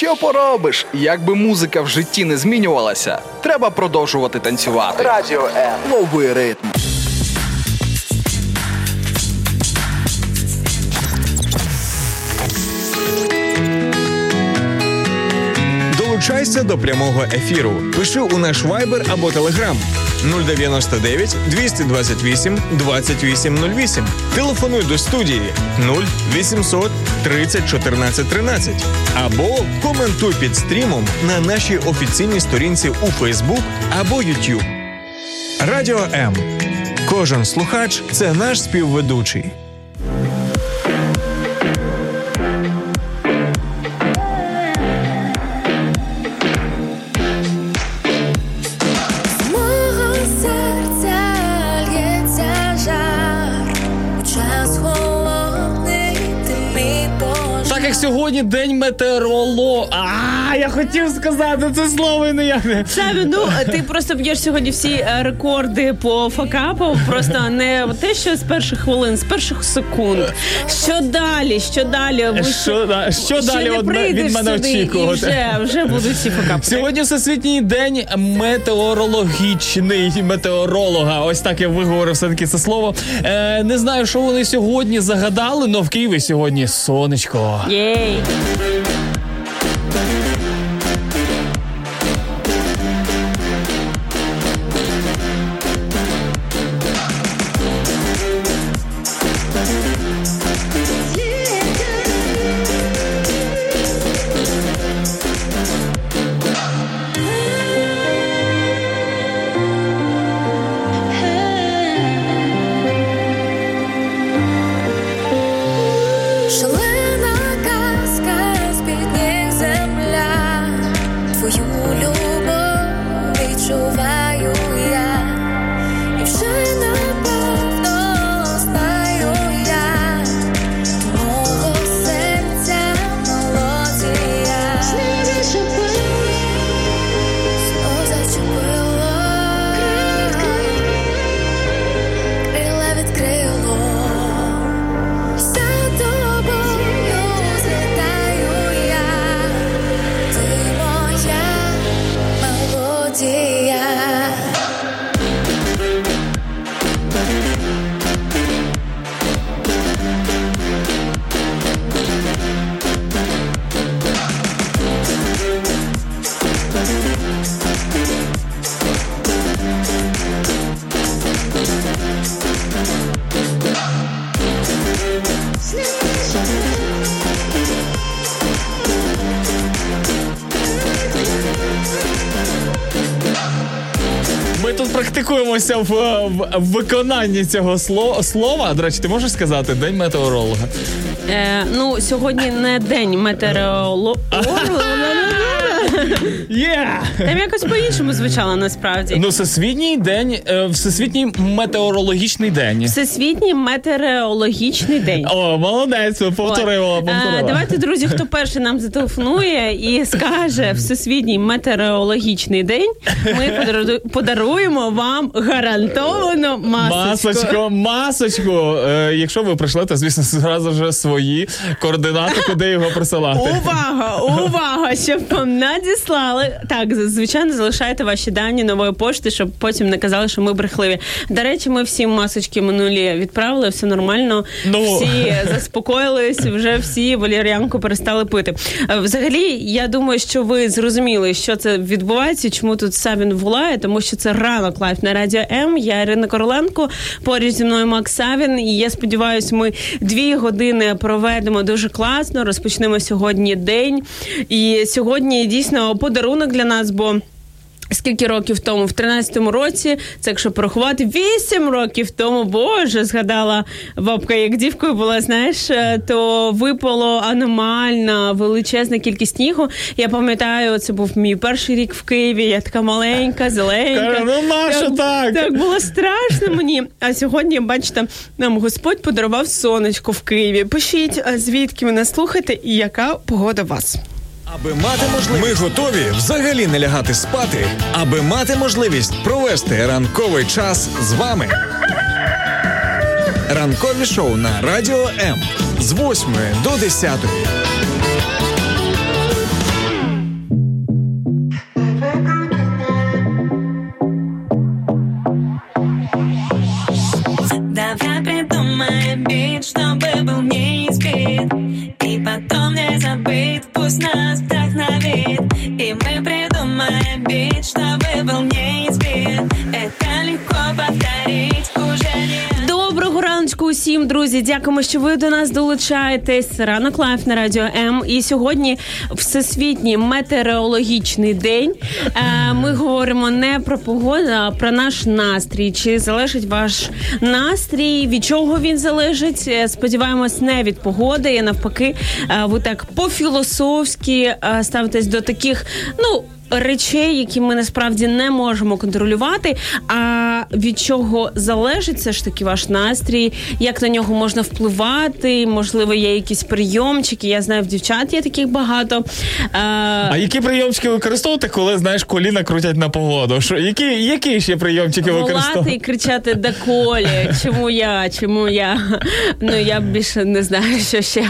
Що поробиш? Якби музика в житті не змінювалася, треба продовжувати танцювати. Радіо М. Лови ритм. Долучайся до прямого ефіру. Пиши у наш вайбер або телеграм 099 228 2808. Телефонуй до студії 0800 30 14 13. Або коментуй під стрімом на нашій офіційній сторінці у Фейсбук або YouTube. Радіо М. Кожен слухач це наш співведучий. Сьогодні день метеоролог. А я хотів сказати це слово і ніяк не. Саві, ну ти просто б'єш сьогодні всі е, рекорди по факапу. Просто не те, що з перших хвилин, з перших секунд. Що далі? Що далі? Ви Що, да- що далі не от на- прийдеш від мене очікувати? вже, вже будуть всі факапи. Сьогодні всесвітній день метеорологічний метеоролога. Ось так я виговорив все таки це слово. Е, не знаю, що вони сьогодні загадали, але в Києві сьогодні сонечко. Єй. Thank you. В, в, в виконанні цього слова. слова. До речі, ти можеш сказати день метеоролога? Е, ну, сьогодні не день метеоролога. Є! Там якось по-іншому звучало насправді. Ну, всесвітній день, е, всесвітній метеорологічний день. Всесвітній метеорологічний день. О, молодець, повторила, повторила. А, давайте, друзі, хто перший нам зателефонує і скаже Всесвітній метеорологічний день, ми подару- подаруємо вам гарантовано масочку. Масочку, масочку. Е, якщо ви прийшлете, звісно, зразу ж свої координати, куди його присилати. Увага, увага, щоб вам надіслали. Так, звичайно, залишайте ваші дані нової пошти, щоб потім не казали, що ми брехливі. До речі, ми всі масочки минулі відправили, все нормально. Ну. Всі заспокоїлись, вже всі валеріанку перестали пити. Е, Взагалі, я думаю, що ви зрозуміли, що це відбувається, чому тут Савін волає, тому що це ранок live на радіо М. Я Ірина Короленко. Поруч зі мною Макс Савін. І я сподіваюся, ми дві години проведемо дуже класно. Розпочнемо сьогодні день. І сьогодні дійсно подарунок для нас, бо. Скільки років тому, в 13-му році, це якщо порахувати, 8 років тому, боже, згадала бабка, як дівкою була, знаєш, е, то випало аномальна величезна кількість снігу. Я пам'ятаю, це був мій перший рік в Києві. Я така маленька, зеленька. Ну нащо так? Так було страшно мені. А сьогодні, бачите, нам Господь подарував сонечко в Києві. Пишіть, звідки ви нас слухаєте і яка погода у вас. Аби мати можливість ми готові взагалі не лягати спати, аби мати можливість провести ранковий час з вами. Ранкові шоу на радіо М з 8 до 10. Давно придумаем бит, чтобы был не пусть нас вдохновит И мы придумаем бит, чтобы был не усім, друзі. Дякуємо, що ви до нас долучаєтесь. Ранок live на радіо М. І сьогодні всесвітній метеорологічний день. Е, Ми говоримо не про погоду, а про наш настрій. Чи залежить ваш настрій? Від чого він залежить? Е, Сподіваємось, не від погоди. І навпаки, е, ви так по-філософськи ставитесь до таких, ну речей, які ми насправді не можемо контролювати. А від чого залежить все ж таки ваш настрій, як на нього можна впливати? Можливо, є якісь прийомчики. Я знаю, в дівчат є таких багато. А які прийомчики використовувати, коли знаєш, коліна крутять на погоду? Що які, які ще прийомчики Волати і кричати до колі, чому я, чому я? Ну я більше не знаю, що ще.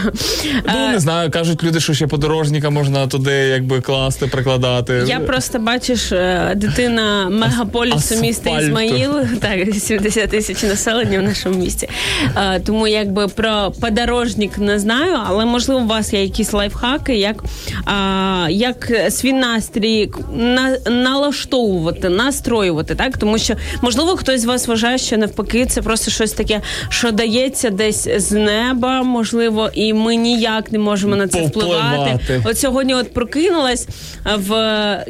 Ну не знаю, кажуть люди, що ще подорожника можна туди якби класти, прикладати. Я просто бачиш, е, дитина мегаполісу міста. Ізмаїл, так 70 тисяч населення в нашому місті. Е, Тому якби про подорожник не знаю, але можливо у вас є якісь лайфхаки, як, як свій настрій на, налаштовувати, настроювати, так тому що можливо хтось з вас вважає, що навпаки це просто щось таке, що дається десь з неба, можливо, і ми ніяк не можемо на це впливати. От сьогодні от прокинулась в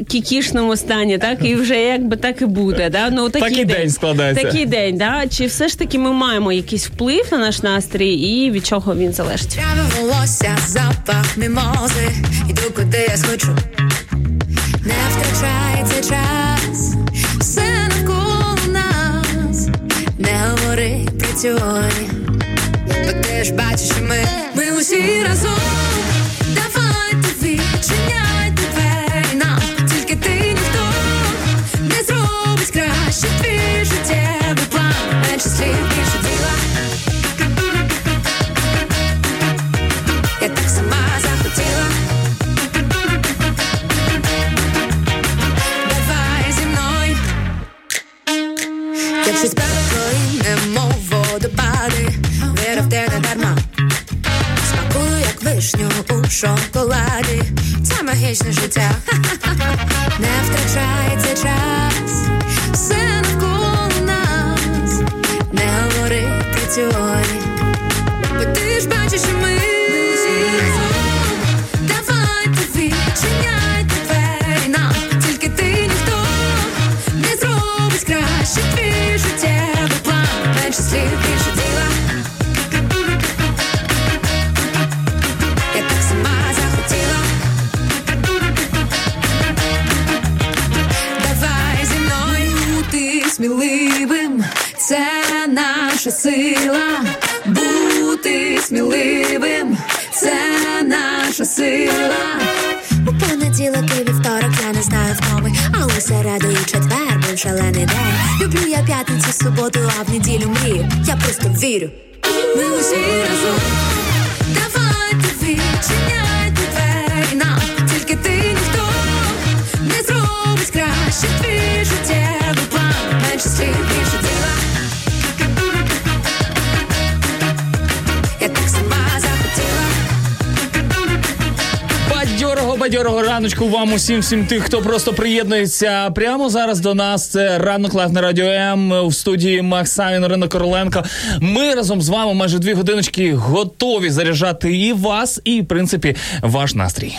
кікішному стані, так і вже якби так і буде. Да? Ну, такий, Такий день складається. Такий день, да? Чи все ж таки ми маємо якийсь вплив на наш настрій і від чого він залежить? Тряви волосся, запах мімози, іду куди я схочу. Не втрачай цей час, все навколо нас, не говори про бо ти ж бачиш, що ми, ми усі разом. Менше слів, усім, всім тих, хто просто приєднується прямо зараз до нас. Це ранок live на радіо М в студії Макс Савін, Короленко. Ми разом з вами майже дві годиночки готові заряджати і вас, і в принципі ваш настрій.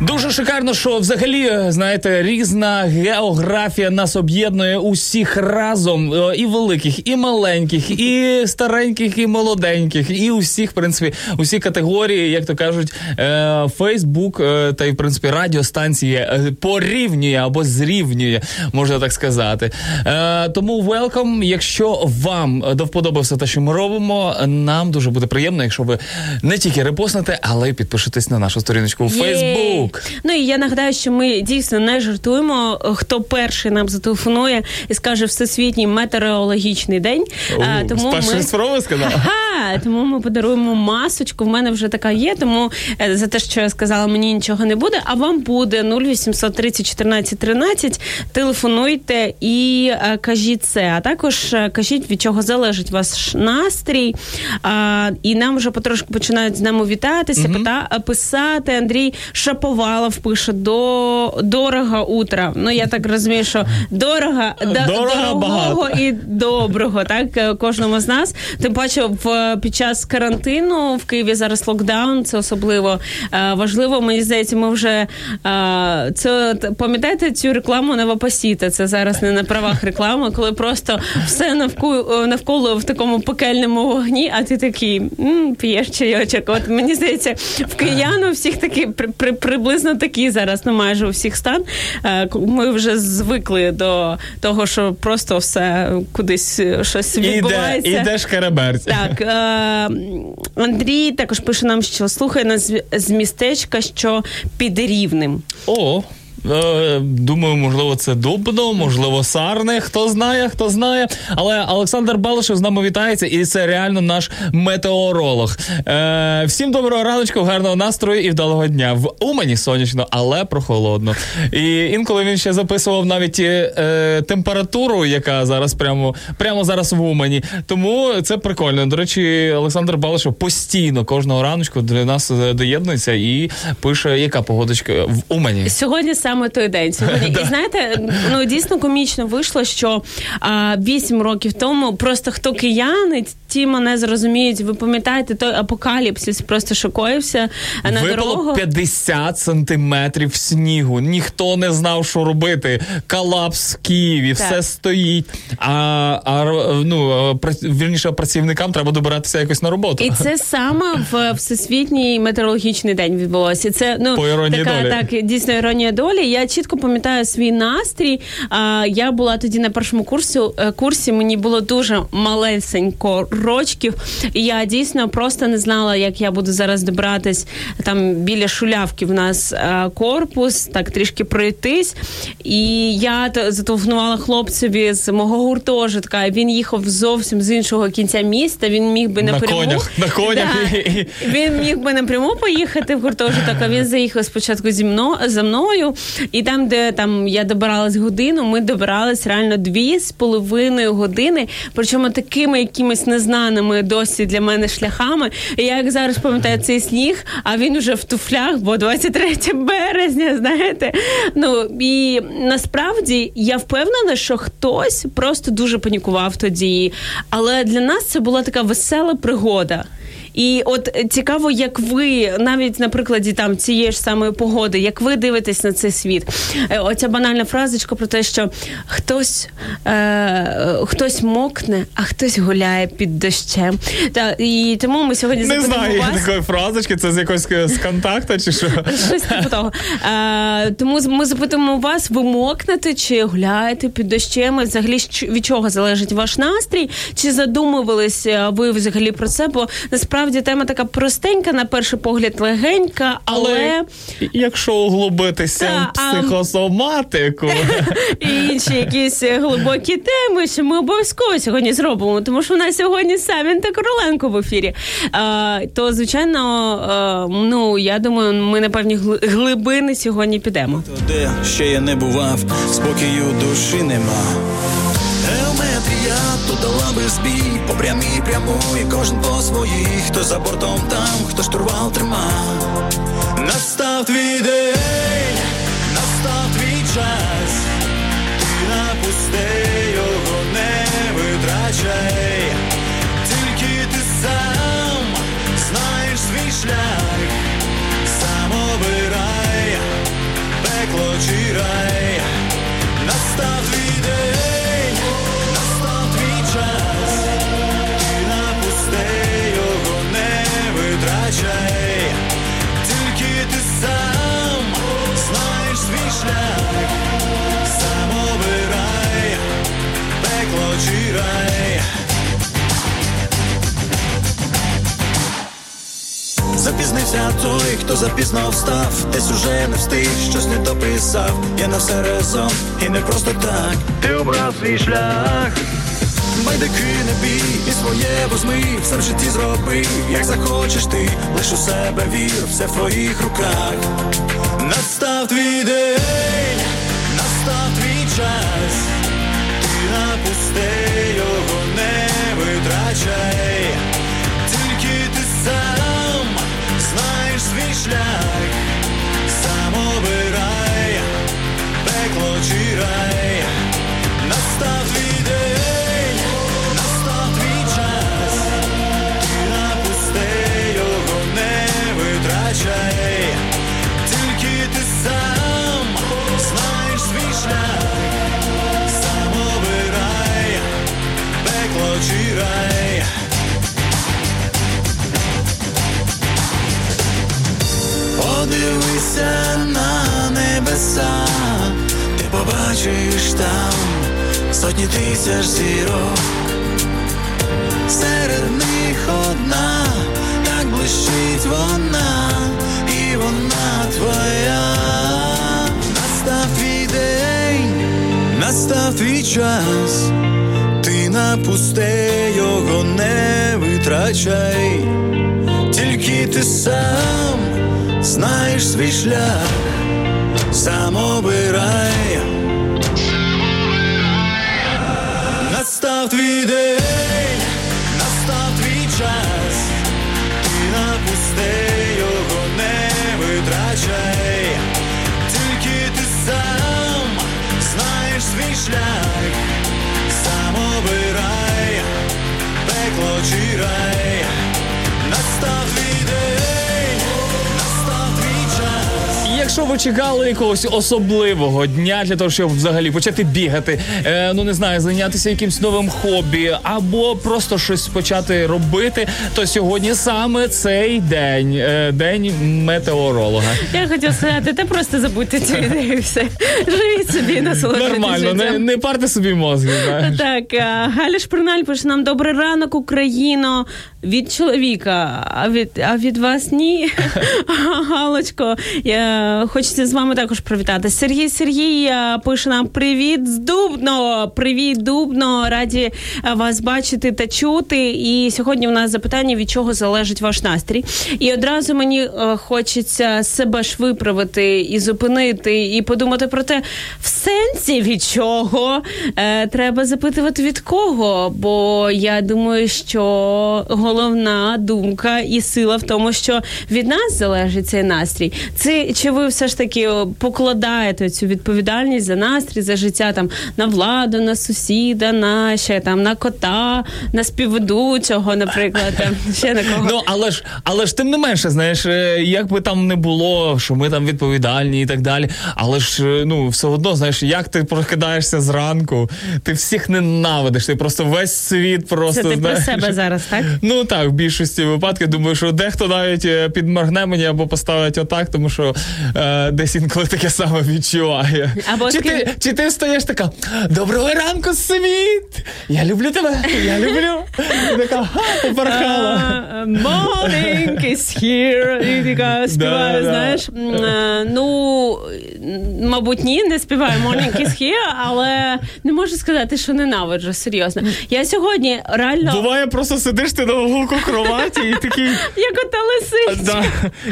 Дуже шикарно, що взагалі, е, знаєте, різна географія нас об'єднує усіх разом, е, і великих, і маленьких, і стареньких, і молоденьких, і усіх, в принципі, усі категорії, як то кажуть, Фейсбук е, та й в принципі радіостанції порівнює або зрівнює, можна так сказати. Тому welcome, якщо вам до вподоби все те, що ми робимо, нам дуже буде приємно, якщо ви не тільки репостнете, але й підпишетесь на нашу сторіночку у Єй. Фейсбук. Ну і я нагадаю, що ми дійсно не жартуємо. Хто перший нам зателефонує і скаже всесвітній метеорологічний день. А, тому ми... спроби сказав. Ха, тому ми подаруємо масочку. В мене вже така є. Тому е, за те, що я сказала, мені нічого не буде. А вам буде 0800 30 14 13. Телефонуйте і е, кажіть це. А також е, кажіть, від чого залежить ваш настрій. А, і нам вже потрошку починають з нами вітатися, пита, писати. Андрій Шаповалов пише до дорого утра. Ну я так розумію, що дорого, да- Дорого дорогого і доброго, так е, кожному з нас. Тим паче, в під час карантину в Києві зараз локдаун. Це особливо е, важливо. Мені здається, ми вже е, це пам'ятаєте цю рекламу Новопосіта? Це зараз не на правах реклами, коли просто все навколо навколо в такому пекельному вогні, а ти такий м, п'єш чайочок. От мені здається, в киян у всіх такі при, при, приблизно такий зараз, ну майже у всіх стан. Е, Ми вже звикли до того, що просто все кудись е, щось відбувається. іде шкереберть. Так, е, Андрій також пише нам, що слухає нас з- з містечка, що під рівнем. О. е, Думаю, можливо, це Дубно, можливо, Сарне. Хто знає, хто знає. Але Олександр Балишев з нами вітається, і це реально наш метеоролог. Е, всім доброго раночку, гарного настрою і вдалого дня. В Умані сонячно, але прохолодно. І інколи він ще записував навіть е, температуру, яка зараз прямо, прямо зараз в Умані. Тому це прикольно. До речі, Олександр Балишев постійно кожного раночку до нас е, доєднується і пише, яка погодочка в Умані. Сьогодні саме той день. Сьогодні і знаєте, ну дійсно комічно вийшло, що 8 років тому просто хто кияни, ті мене зрозуміють. Ви пам'ятаєте, той апокаліпсис просто шокоївся на Випало дорогу. 50 сантиметрів снігу. Ніхто не знав, що робити. Колапс в Києві, Так. все стоїть. А, а ну, вірніше, працівникам треба добиратися якось на роботу. І це саме в всесвітній метеорологічний день відбулося. Це ну По іронії така долі. так дійсно іронія долі. Я чітко пам'ятаю свій настрій. А, я була тоді на першому курсі. е, Курсі мені було дуже малесенько рочків. І я дійсно просто не знала, як я буду зараз добратись там біля шулявки. В нас е, корпус, так трішки пройтись. І я зателефонувала хлопцеві з мого гуртожитка. Він їхав зовсім з іншого кінця міста. Він міг би На напряму. конях, на конях. Да. Він міг би напряму поїхати в гуртожиток, а він заїхав спочатку зі мною за мною. І там, де там я добиралась годину, ми добирались реально дві з половиною години, причому такими якимись незнаними досі для мене шляхами. І я як зараз пам'ятаю цей сніг, а він уже в туфлях, бо 23 березня, знаєте. Ну і насправді я впевнена, що хтось просто дуже панікував тоді. Але для нас це була така весела пригода. І от е, цікаво, як ви навіть на прикладі там цієї ж самої погоди, як ви дивитесь на цей світ. Е, Оця банальна фразочка про те, що хтось, е, хтось мокне, а хтось гуляє під дощем. Та і тому ми сьогодні Не знаю вас. такої фразочки, це з якогось е, з контакта чи що. Щось типу того. Е, тому ми запитуємо вас, ви мокнете чи гуляєте під дощем? І Взагалі, від чого залежить ваш настрій? Чи задумувалися ви взагалі про це? Бо насправді тема така простенька, на перший погляд легенька, але, Але якщо углубитися Та, в психосоматику, і інші якісь глибокі теми, що ми обов'язково сьогодні зробимо, тому що в нас сьогодні Савін та Короленко в ефірі. Е, то, звичайно, е, ну я думаю, ми на певні глибини сьогодні підемо. Де ще я не бував, спокою душі нема. Геометрія тут дала би збій, по прямій прямує кожен по своїй, хто за бортом там, хто штурвал трима. Настав твій день, настав твій час, ти напусти його не витрачай, тільки ти сам знаєш свій шлях, сам обирай. пеклочий рай, Запізнився той, хто запізно встав, десь уже не встиг, щось не дописав. Я на все разом, і не просто так. Ти обрав свій шлях. Байдики не бій, і своє возьми, все в житті зроби, як захочеш ти, лиш у себе вір, все в твоїх руках. Настав твій день, настав твій час, ти напусти його не витрачай, шлях, сам обирай, пекло чи рай, настав твій Подивися на небеса, ти побачиш там сотні тисяч зірок. Серед них одна, так блищить вона, і вона твоя. Настав твій день, настав твій час, ти напусти його не витрачай, тільки ти сам знаєш свій шлях, сам обирай. Настав твій день, настав твій час, ти напусти його не витрачай, тільки ти сам знаєш свій шлях, сам обирай, пекло чи рай, Якщо ви чекали якогось особливого дня для того, щоб взагалі почати бігати, е, ну не знаю, зайнятися якимсь новим хобі або просто щось почати робити, то сьогодні саме цей день, е, день метеоролога. Я хотіла сказати, та просто забудьте цю ідею. і Все живіть собі насолоджуйтесь Нормально, не, не парте собі мозги. Знаєш. Так, а, Галя Шприналь пише нам добрий ранок, Україно. Від чоловіка, а від, а від вас ні. Галочко, я, хочеться з вами також привітати. Сергій Сергій пише нам привіт з Дубно. Привіт, Дубно. Раді вас бачити та чути. І сьогодні у нас запитання, від чого залежить ваш настрій. І одразу мені е, хочеться себе ж виправити і зупинити, і подумати про те, в сенсі від чого е, треба запитувати від кого. Бо я думаю, що головна думка і сила в тому, що від нас залежить цей настрій. Це чи ви все ж таки покладаєте цю відповідальність за настрій, за життя там на владу, на сусіда, на ще там на кота, на співведучого, наприклад, там, ще на кого. Ну, але ж, але ж тим не менше, знаєш, е, як би там не було, що ми там відповідальні і так далі. Але ж е, ну все одно, знаєш, як ти прокидаєшся зранку, ти всіх ненавидиш, ти просто весь світ просто Це ти про себе зараз, так? Ну так, в більшості випадків думаю, що дехто навіть е, підморгне мені або поставить отак, тому що е, десь інколи таке саме відчуває. Або чи, ти, чи ти встаєш така Доброго ранку, світ! Я люблю тебе! Я люблю! І така ха, попорхала. А, Morning is here. І така співає, Да, да. знаєш. М, е, Ну, мабуть, ні, не співає Morning is here, але не можу сказати, що ненавиджу, серйозно. Я сьогодні реально, Буває, просто сидиш ти на уголку кроваті і такий. як ота лисиця. Да,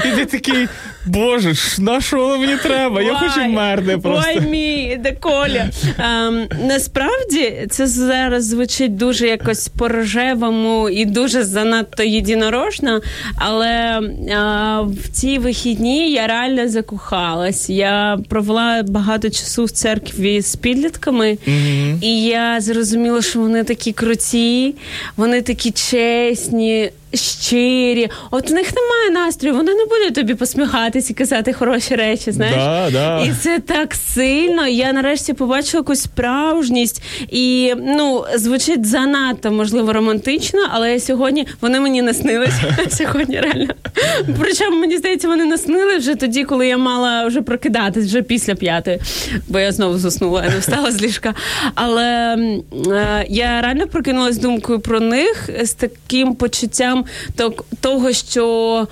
і ти такий, боже ж, на що воно мені треба? Я хочу Ой, вмерти просто. Ой, мій, де Коля. Ем, насправді це зараз звучить дуже якось по-рожевому і дуже занадто єдинорожно, але е, в ці вихідні я реально закохалась. Я провела багато часу в церкві з підлітками, і я зрозуміла, що вони такі круті, вони такі чесні. Щирі. От у них немає настрою, вони не будуть тобі посміхатись і казати хороші речі. Знаєш, Да, да. і це так сильно. Я нарешті побачила якусь справжність, і ну звучить занадто можливо романтично, але я сьогодні вони мені наснились сьогодні. Реально. Причому мені здається, вони наснили вже тоді, коли я мала вже прокидатись, вже після п'ятої, бо я знову заснула, я не встала з ліжка. Але е, я реально прокинулась думкою про них з таким почуттям то- того, що.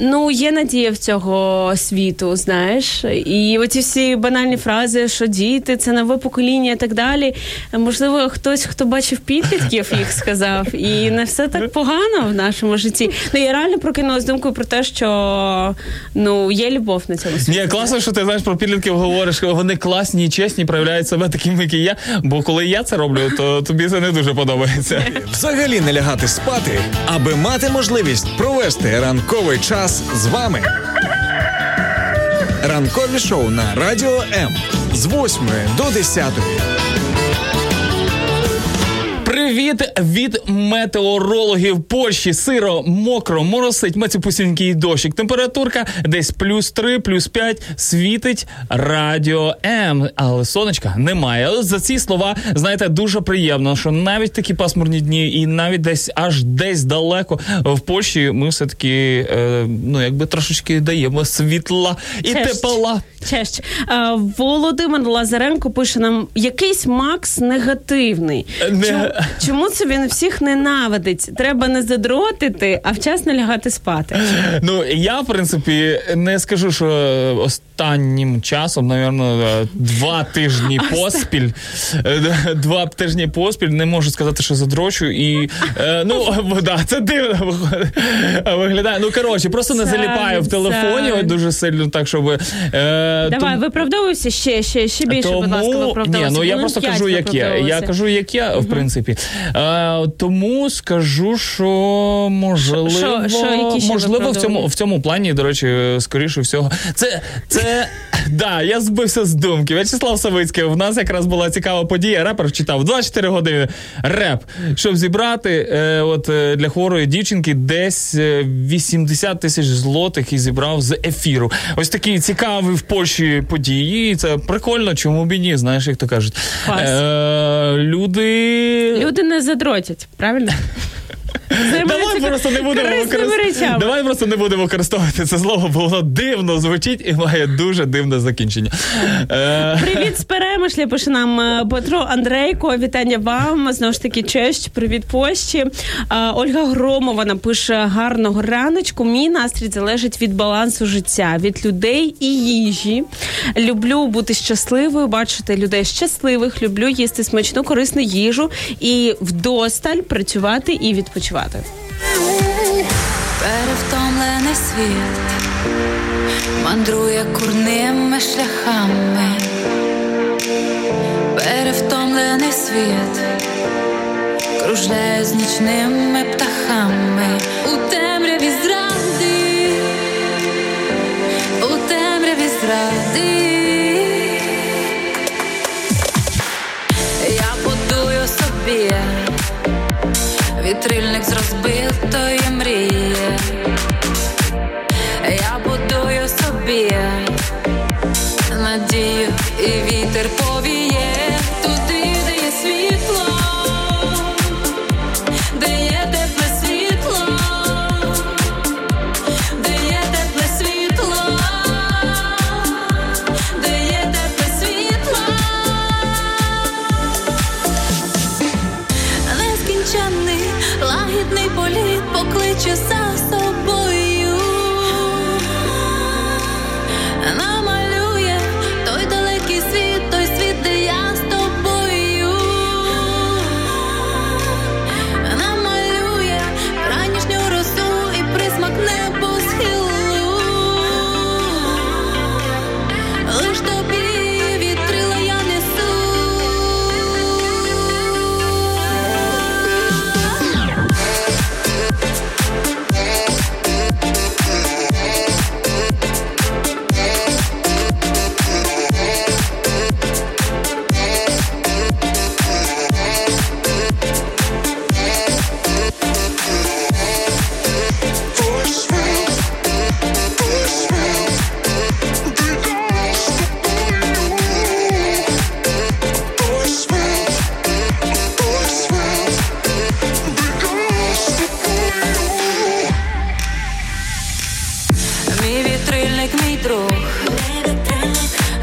Ну, є надія в цього світу, знаєш, і оці всі банальні фрази, що діти, це нове покоління і так далі. Можливо, хтось, хто бачив підлітків, їх сказав, і не все так погано в нашому житті. Ну я реально прокинулась думкою про те, що ну є любов на цьому світі. Ні, класно, що ти знаєш про підлітків говориш, вони класні і чесні, проявляють себе такими, як і я. Бо коли я це роблю, то тобі це не дуже подобається. Взагалі не лягати спати, аби мати можливість провести ранковий час з вами. Ранкові шоу на Радіо М з 8 до 10. Привіт від метеорологів Польщі. Сиро, мокро, моросить, мацюпусінький дощик. Температурка десь плюс 3, плюс 5. Світить радіо М. Але сонечка немає. Але за ці слова, знаєте, дуже приємно, що навіть такі пасмурні дні, і навіть десь аж десь далеко в Польщі ми все-таки, е, ну якби трошечки даємо світла і Честь. тепла. Честь. Е, Володимир Лазаренко пише нам: якийсь Макс негативний. Не- Чому, це він всіх ненавидить? Треба не задротити, а вчасно лягати спати. Ну я в принципі не скажу, що останнім часом, напевно, два тижні поспіль. е, Два тижні поспіль не можу сказати, що задрочу. І е, ну да, це дивно виглядає. Ну коротше, просто не заліпаю в телефоні дуже сильно, так щоб. Е, Давай, виправдовуйся ще, ще, ще більше, будь ласка, ні, ну я просто кажу, як є. Я кажу, як є, в принципі. Е, тому скажу, що можливо, Що- що, які можливо в цьому в цьому плані, до речі, скоріше всього, це це да, я збився з думки. В'ячеслав Савицький, в нас якраз була цікава подія. Репер читав 24 години реп, щоб зібрати е, от е, для хворої дівчинки десь е, 80 тисяч злотих і зібрав з ефіру. Ось такі цікаві в Польщі події. Це прикольно, чому б і ні, знаєш, як то кажуть. Е, люди. Люди не задротять, правильно? Давай просто не будемо корисними використ- речами. Давай просто не будемо використовувати це слово, бо воно дивно звучить і має дуже дивне закінчення. Е, Привіт з перемишля, пише нам е, Петро Андрейко. Вітання вам. Знову ж таки, честь, привіт Польщі. Е, Ольга Громова напише гарного раночку. Мій настрій залежить від балансу життя, від людей і їжі. Люблю бути щасливою, бачити людей щасливих. Люблю їсти смачну, корисну їжу і вдосталь працювати і відпочивати. Перевтомлений світ мандрує курними шляхами, перевтомлений світ кружляє з нічними птахами. У темряві зради, у темряві зради. Я будую собі вітрильник з розбитої мрії. Я будую собі надію, і вітер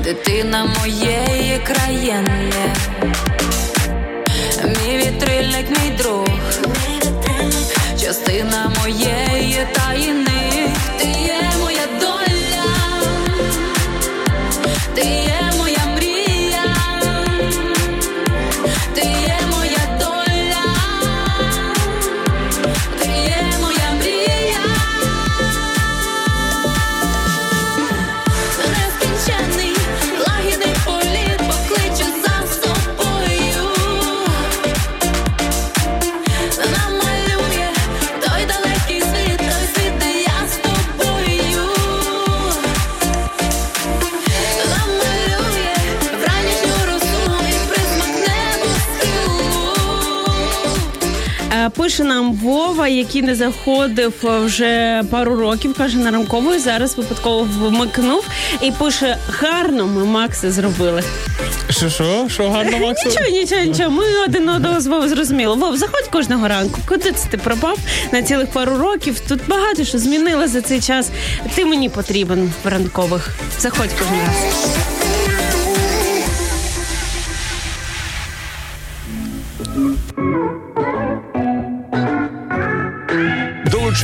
дитина моєї країни. Мій вітрильник, мій друг, частина моєї таїни. Ти є Пише нам Вова, який не заходив е, вже пару років, каже на ранкової. Зараз випадково вмикнув і пише: гарно ми Макси зробили. Що, що? Що гарно, Максу? Нічого, нічого, нічого. Ми один одного з Вовою зрозуміли. Вов, заходь кожного ранку. Куди це ти пропав на цілих пару років? Тут багато що змінило за цей час. Ти мені потрібен в ранкових. Заходь кожен раз.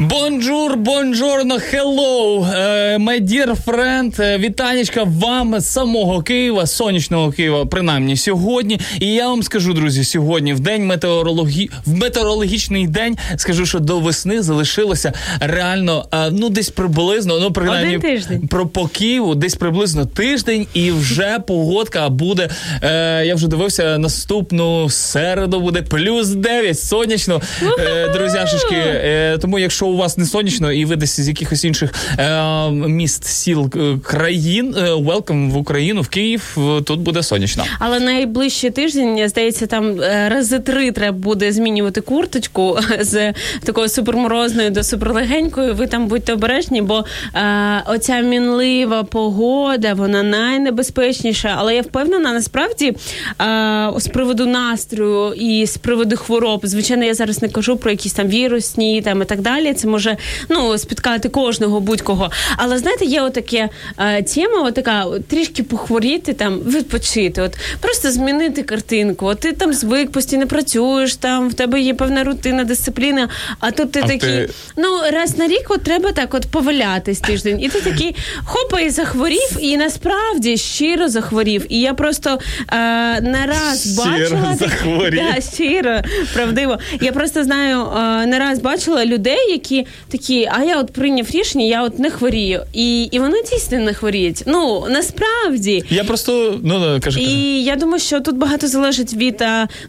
Bonjour, buongiorno, hello, е, my dear friend, е, вітанечка вам з самого Києва, сонячного Києва, принаймні сьогодні. І я вам скажу, друзі, сьогодні в день метеорологі... в метеорологічний день скажу, що до весни залишилося реально е, ну десь приблизно, ну принаймні Один тиждень. про по Києву десь приблизно тиждень, і вже погодка буде. Е, я вже дивився наступну середу буде плюс 9 сонячно, е, друзяшечки. Е, тому, якщо у вас не сонячно, і ви десь з якихось інших е, міст, сіл, е, країн, welcome в Україну, в Київ. е, Тут буде сонячно. Але найближчий тиждень, здається, там е, рази три треба буде змінювати курточку з такої суперморозною до суперлегенької. Ви там будьте обережні, бо е, оця мінлива погода, вона найнебезпечніша. Але я впевнена, насправді е, з приводу настрою і з приводу хвороб, звичайно, я зараз не кажу про якісь там вірусні там і так далі. Це може ну спіткати кожного будь-кого. Але знаєте, є отаке е, тема, отака трішки похворіти, там відпочити. От просто змінити картинку. От ти там звик, постійно працюєш, там в тебе є певна рутина, дисципліна. А тут ти А такий, ти- ну раз на рік от треба так от повалятись тиждень. І ти такий хопа і захворів, і насправді щиро захворів. І я просто е, не раз Щиро бачила захворів. Да, щиро, правдиво. Я просто знаю, е, не раз бачила людей, які такі, а я от прийняв рішення, я от не хворію. І, і вони дійсно не хворіють. Ну насправді. Я просто ну, ну кажу. І я думаю, що тут багато залежить від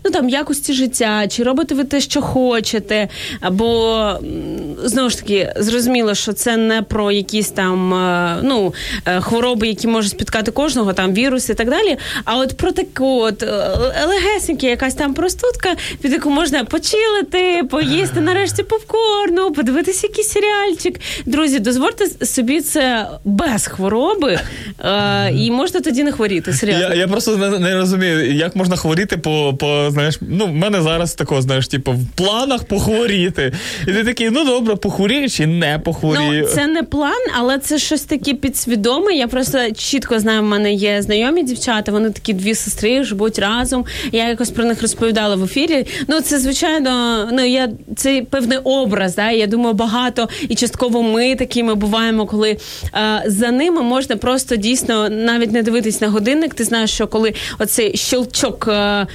ну там якості життя, чи робите ви те, що хочете, або знову ж таки зрозуміло, що це не про якісь там е, ну е, хвороби, які можуть спіткати кожного, там віруси і так далі. А от про таку от е, якась там простудка, від яку можна почилити, поїсти нарешті попкорну, подивитися якийсь серіальчик. Друзі, дозвольте собі це без хвороби, е, і можна тоді не хворіти. Серйозно. Я, я просто не, не розумію, як можна хворіти по, по знаєш, ну, в мене зараз такого, знаєш, типу, в планах похворіти. І ти такий, ну добре, похворію чи не похворію. Ну, це не план, але це щось таке підсвідоме. Я просто чітко знаю, в мене є знайомі дівчата, вони такі дві сестри, живуть разом. Я якось про них розповідала в ефірі. Ну, це звичайно, ну я це певний образ. Да? Я думаю, багато і частково ми такими буваємо, коли е, за ними можна просто дійсно навіть не дивитись на годинник. Ти знаєш, що коли оцей щелчок е, е,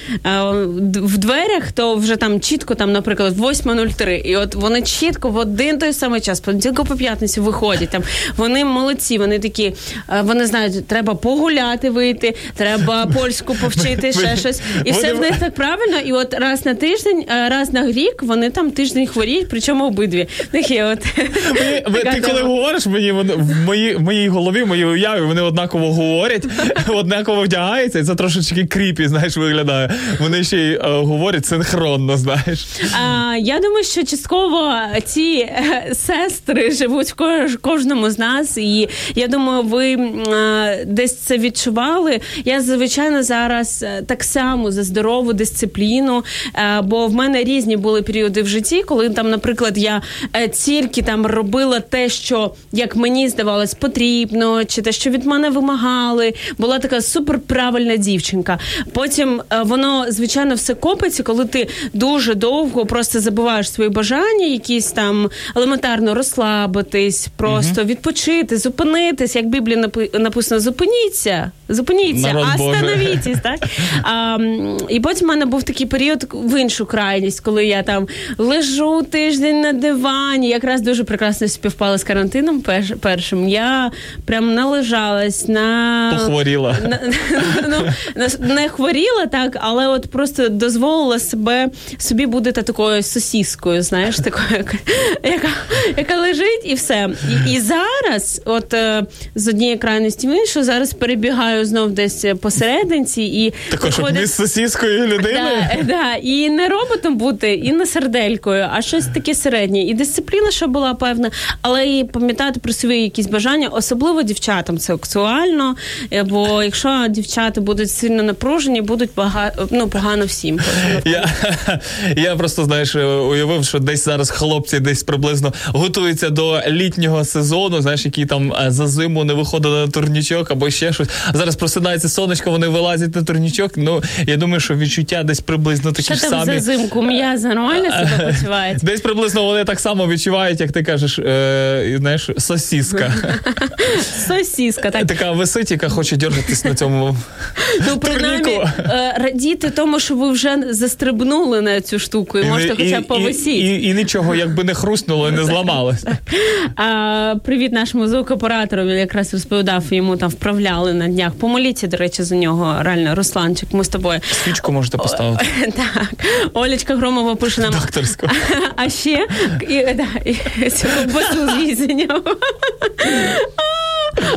в дверях, то вже там чітко, там, наприклад, 8.03. І от вони чітко в один той самий час, понеділка по п'ятницю виходять. Там вони молодці, вони такі, е, вони знають, треба погуляти вийти, треба польську повчити, ще щось. І все в них так правильно. І от раз на тиждень, е, раз на рік вони там тиждень хворіють, причому обидві. Собі. В них є от ви- ти коли говориш, мені вони- в моїй в моїй голові, в моїй уяві вони однаково говорять, однаково вдягаються, і це трошечки кріпі, знаєш, виглядає. Вони ще й е, говорять синхронно, знаєш. А, я думаю, що частково ці е, сестри живуть в кож- кожному з нас, і я думаю, ви е, десь це відчували. Я звичайно зараз так само за здорову дисципліну, бо в мене різні були періоди в житті, коли там, наприклад, я тільки там робила те, що як мені здавалось потрібно, чи те, що від мене вимагали. Була така суперправильна дівчинка. Потім е, воно звичайно все копиться, коли ти дуже довго просто забуваєш свої бажання, якісь там елементарно розслабитись, просто відпочити, зупинитись. Як напи- написано, зупиніться, зупиніться, остановіться, так? А, і потім в мене був такий період в іншу крайність, коли я там лежу тиждень на дивані. Якраз дуже прекрасно співпало з карантином перш- першим. Я прям належалась на Похворіла. на- ну, на- не хворіла так, але от просто дозволила себе собі бути такою сосіскою, знаєш, такою, яка, яка, яка лежить і все. І, і зараз, от е, з однієї крайності в іншу, зараз перебігаю знов десь посерединці і Також не з сосіскою людиною. Да, да. І не роботом бути, і не серделькою, а щось таке середнє. І дисципліна, що була певна, але і пам'ятати про свої якісь бажання, особливо дівчатам це актуально. Бо якщо дівчата будуть сильно напружені, будуть бага... ну, погано всім. Я, я просто знаєш, уявив, що десь зараз хлопці десь приблизно готуються до літнього сезону, знаєш, які там е, за зиму не виходили на турнічок або ще щось. Зараз просинається сонечко, вони вилазять на турнічок. Ну я думаю, що відчуття десь приблизно такі Що ж там самі. за зимку? М'яза нормально себе почувається? Десь приблизно вони так само відчувають, як ти кажеш, е, знаєш, сосіска. Сосіска, так. Така висить, яка хоче дергатись на цьому. Ну, принаймні, е, радіти тому, що ви вже застрибнули на цю штуку і можете хоча б повисіти. І, нічого, якби не хрустнуло і не зламалось. А, привіт нашому звукоператору. Він якраз розповідав, йому там вправляли на днях. Помоліться, до речі, за нього. Реально, Русланчик, ми з тобою. Свічку можете поставити. Так, Олечка Громова пише нам. Докторську. А ще і, да, і, цю ковбасу з візенням.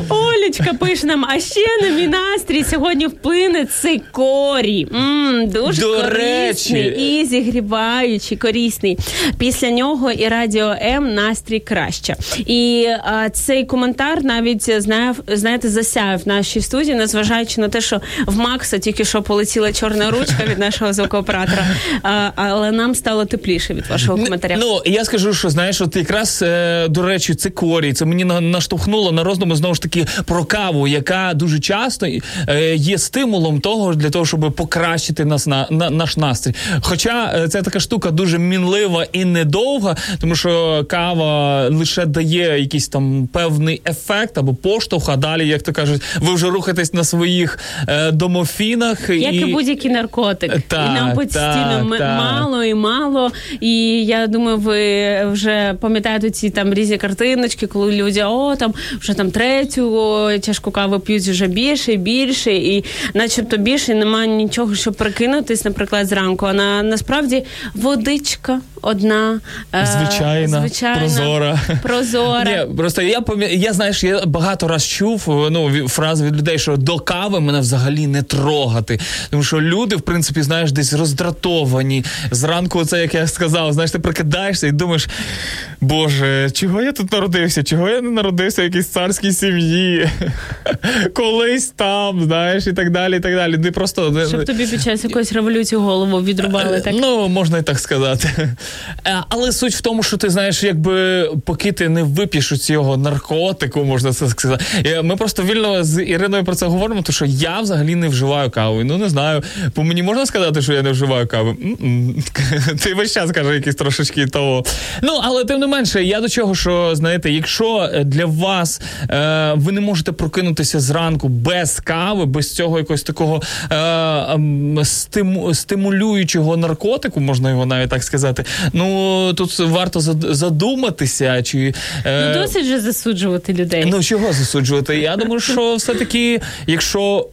Олечка пише нам, а ще на мій настрій сьогодні вплине цикорій. М, дуже До корисний речі. і зігріваючий, корисний. Після нього і радіо М настрій краще. І а, цей коментар навіть знає, знаєте, засяяв в нашій студії, незважаючи на те, що в Макса тільки що полетіла чорна ручка від нашого звукооператора. А, але нам стало тепліше від вашого коментаря. Ну я скажу, що знаєш, от якраз е, до речі, цикорій, це мені наштовхнуло на роздуми знову ж таки про каву, яка дуже часто е, є стимулом того для того, щоб покращити нас на, на наш настрій. Хоча це така штука дуже мінлива і недовга, тому що кава лише дає якийсь там певний ефект або поштовх, а далі, як то кажуть, ви вже рухаєтесь на своїх е, домофінах Як і, і будь-який наркотик, Так, і нам постійно так, так. мало і мало. І я думаю, ви вже пам'ятаєте ці там різні картиночки, коли люди о там вже там третю о, чашку кави п'ють вже більше і більше, і начебто більше і немає нічого, щоб прикинутись, наприклад, зранку. А на насправді водичка одна, е, Звичайна, звичайна прозора. прозора. Ні, просто я пам'я- я знаєш, я багато раз чув ну ві- фрази від людей, що до кави мене взагалі не трогати. Тому що люди, в принципі, знаєш, десь роздратовані. Зранку, це як я сказав, знаєш, ти прокидаєшся і думаєш, Боже, чого я тут народився? Чого я не народився в якійсь царській сім'ї? Колись там, знаєш, і так далі. і так далі. Ти просто Щоб тобі під час якоїсь революції голову відрубали. Так Ну, можна і так сказати. Е, Але суть в тому, що ти знаєш, якби поки ти не вип'єш у цього наркотику, можна це сказати. Е, Ми просто вільно з Іриною про це говоримо, тому що я взагалі не вживаю кави. Ну не знаю. По мені можна сказати, що я не вживаю кави? Ти весь час каже якісь трошечки того. Ну, але тим не менше, я до чого, що знаєте, якщо для вас е, е, ви не можете прокинутися зранку без кави, без цього якогось такого е, ем, стиму, стимулюючого наркотику, можна його навіть так сказати. Ну тут варто задуматися, чи е, Ну, досить же засуджувати людей. Ну чого засуджувати? Я думаю, що все-таки, якщо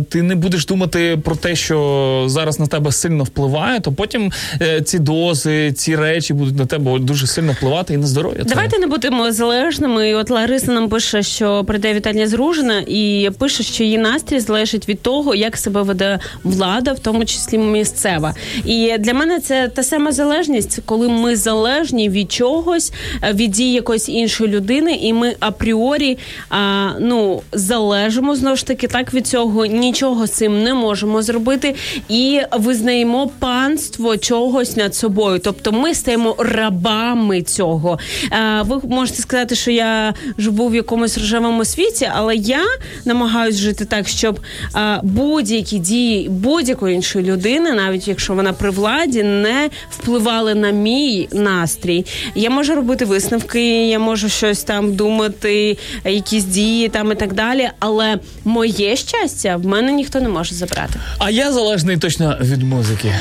е, ти не будеш думати про те, що зараз на тебе сильно впливає, то потім е, ці дози, ці речі будуть на тебе дуже сильно впливати і на здоров'я. Давайте не будемо залежними. І от Лариса нам пише, що прийде вітання з Ружина, і пише, що її настрій залежить від того, як себе веде влада, в тому числі місцева. І для мене це та сама залежність, коли ми залежні від чогось, е, від дій якоїсь іншої людини, і ми апріорі а, ну залежимо знову ж таки так від цього, нічого з цим не можемо зробити, і визнаємо панство чогось над собою. Тобто ми стаємо рабами цього. Е, ви можете сказати, що я живу в якомусь рожевому світі, але я намагаюся жити так, щоб е, будь-які дії будь-якої іншої людини, навіть якщо вона при владі, не впливали на мій настрій. Я можу робити висновки, я можу щось там думати, якісь дії там і так далі. Але моє щастя в мене ніхто не може забрати. А я залежний точно від музики.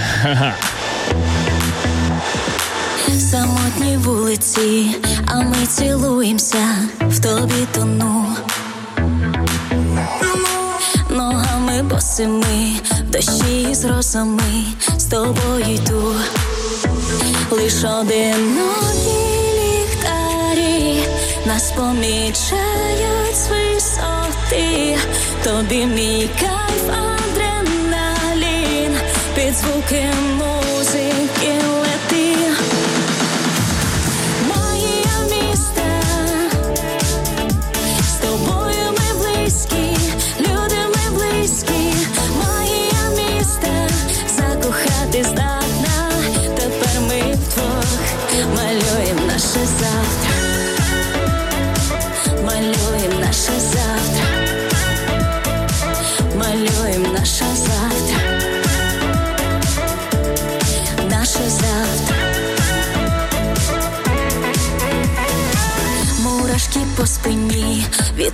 Ха-ха. Самотні вулиці, а ми цілуємося, в тобі тону. Ногами босими, в дощі з росами, з тобою йду. Лиш одинокі ліхтарі нас помічають з висоти. Тобі мій кайф, адреналін, під звуки музики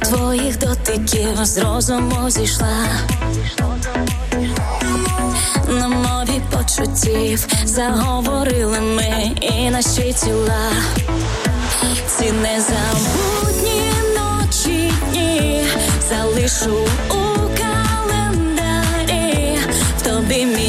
твоїх дотиків з розуму зійшла. На мові почуттів заговорили ми і наші тіла. Ці незабутні ночі дні залишу у календарі. В тобі мій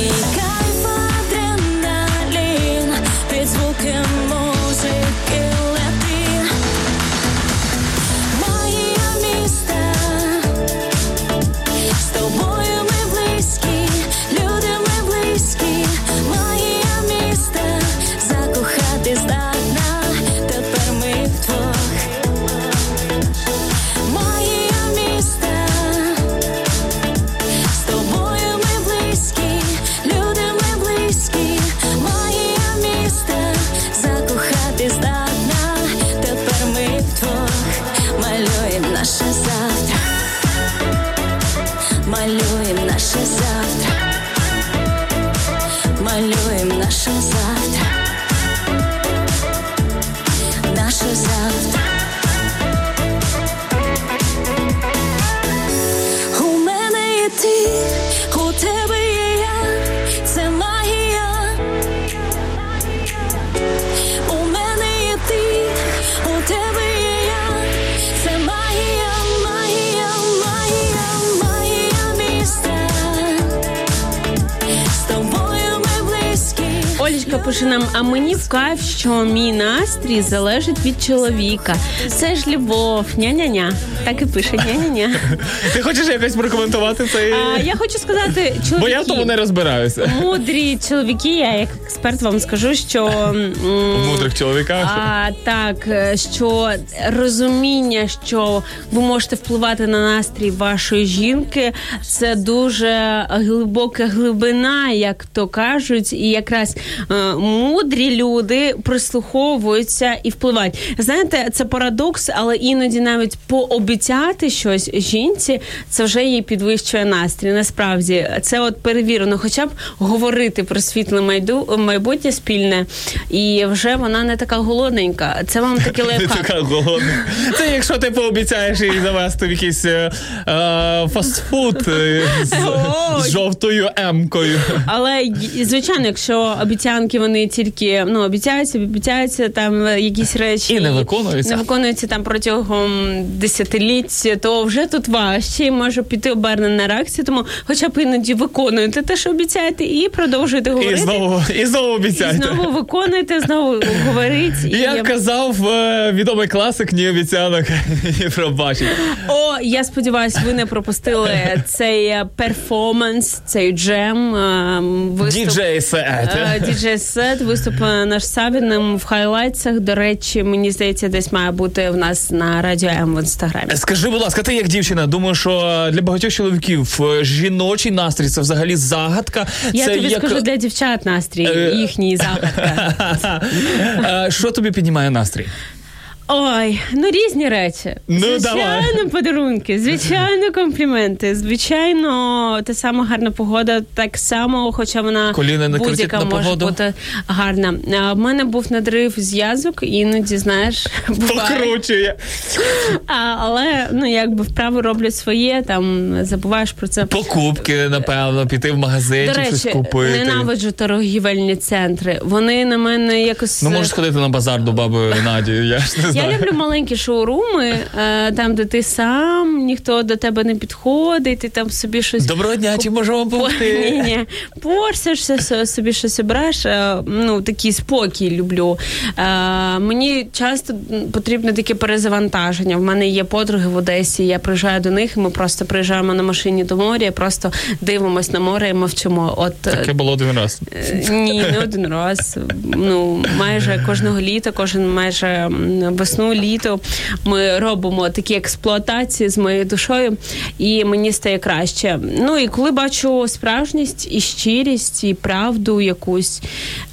пише нам, а мені в кайф, що мій настрій залежить від чоловіка. Це ж любов, ня-ня-ня. Так і пише, ня-ня-ня. Ти хочеш якось прокоментувати цей? А, я хочу сказати, чоловіки, Бо я в тому не розбираюся. мудрі чоловіки, я як експерт вам скажу, що В мудрих чоловіках. А, так, е, що розуміння, що ви можете впливати на настрій вашої жінки, це дуже глибока глибина, як то кажуть, і якраз е, мудрі люди прислуховуються і впливають. Знаєте, це парадокс, але іноді навіть пообіцяти щось жінці, це вже їй підвищує настрій. Насправді це от перевірено, хоча б говорити про світле майду- майбутнє спільне, і вже вона не така голодненька. Це вам такий Ти лайфхак. така голодна. Це якщо ти пообіцяєш їй завести в якийсь е, е, фастфуд е, з, з жовтою емкою. Але звичайно, якщо обіцянки вони тільки ну обіцяються, обіцяються там е, якісь речі І не виконуються. не виконуються там протягом десятиліть, то вже тут важче і може піти обернена реакція. Тому хоча б іноді виконуєте те, що обіцяєте, і продовжуєте говорити. І знову, і знову І знову виконуєте, знову говорить. І Як казав е, відомий класик, ні обіцянок, ні пробачень. О, я сподіваюся, ви не пропустили цей е, перформанс, цей джем. е, Виступ. Діджей сет. Діджей сет виступ наш Сабіним в хайлайтсах. До речі, мені здається, десь має бути в нас на радіо М в інстаграмі. Скажи, будь ласка, ти як дівчина, думаю, що для багатьох чоловіків жіночий настрій це взагалі загадка. Я це тобі як... скажу для дівчат настрій, їхній загадка. Е, Що тобі піднімає настрій? Ой, ну різні речі. Ну, звичайно, давай. подарунки, звичайно, компліменти, звичайно, та сама гарна погода, так само, хоча вона Коліна не будь-яка на може погоду? бути гарна. А в мене був надрив зв'язок, іноді, знаєш, буває. Покручує. А, але ну якби вправи роблять своє, там забуваєш про це. Покупки, напевно, піти в магазин, До щось речі, купити. ненавиджу торгівельні центри. Вони на мене якось Ну, можеш сходити на базар до баби Наді, я ж не Я люблю маленькі шоуруми, е, там, де ти сам, ніхто до тебе не підходить, ти там собі щось. Доброго дня, чи можу вам Ні, ні, порсишся, собі щось обереш. е, Ну, такий спокій люблю. Е, Мені часто потрібне таке перезавантаження. В мене є подруги в Одесі, я приїжджаю до них, і ми просто приїжджаємо на машині до моря, просто дивимось на море і мовчимо. От Таке було один раз. Ні, не один раз. Ну майже кожного літа, кожен майже весну, літо ми робимо такі експлуатації з моєю душою, і мені стає краще. Ну і коли бачу справжність і щирість, і правду якусь,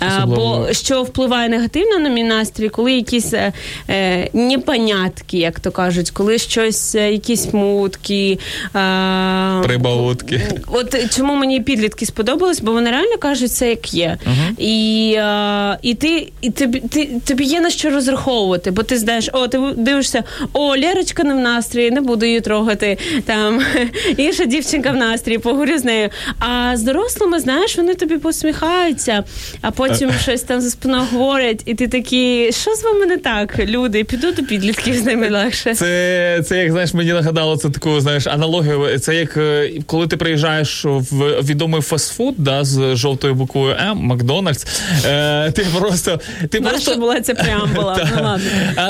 е, Особливо. бо що впливає негативно на мій настрій, коли якісь е, е, непонятки, як то кажуть, коли щось, е, якісь мутки. Е, Прибаутки. От чому мені підлітки сподобались, бо вони реально кажуть це як є. І, е, і ти, і тобі, ти, тобі є на що розраховувати, бо ти знаєш, о, ти дивишся, о, Лерочка не в настрої, не буду її трогати. Там інша дівчинка в настрої, поговорю з нею. А з дорослими, знаєш, вони тобі посміхаються, а потім щось там за спиною говорять, і ти такий, що з вами не так, люди? Піду до підлітків з ними легше. Це, це як знаєш, мені нагадало це таку знаєш аналогію. Це як е, коли ти приїжджаєш в відомий фастфуд, да, з жовтою буквою М, Макдональдс. Е, ти просто ти Наша просто була ця преамбула. Ну ладно.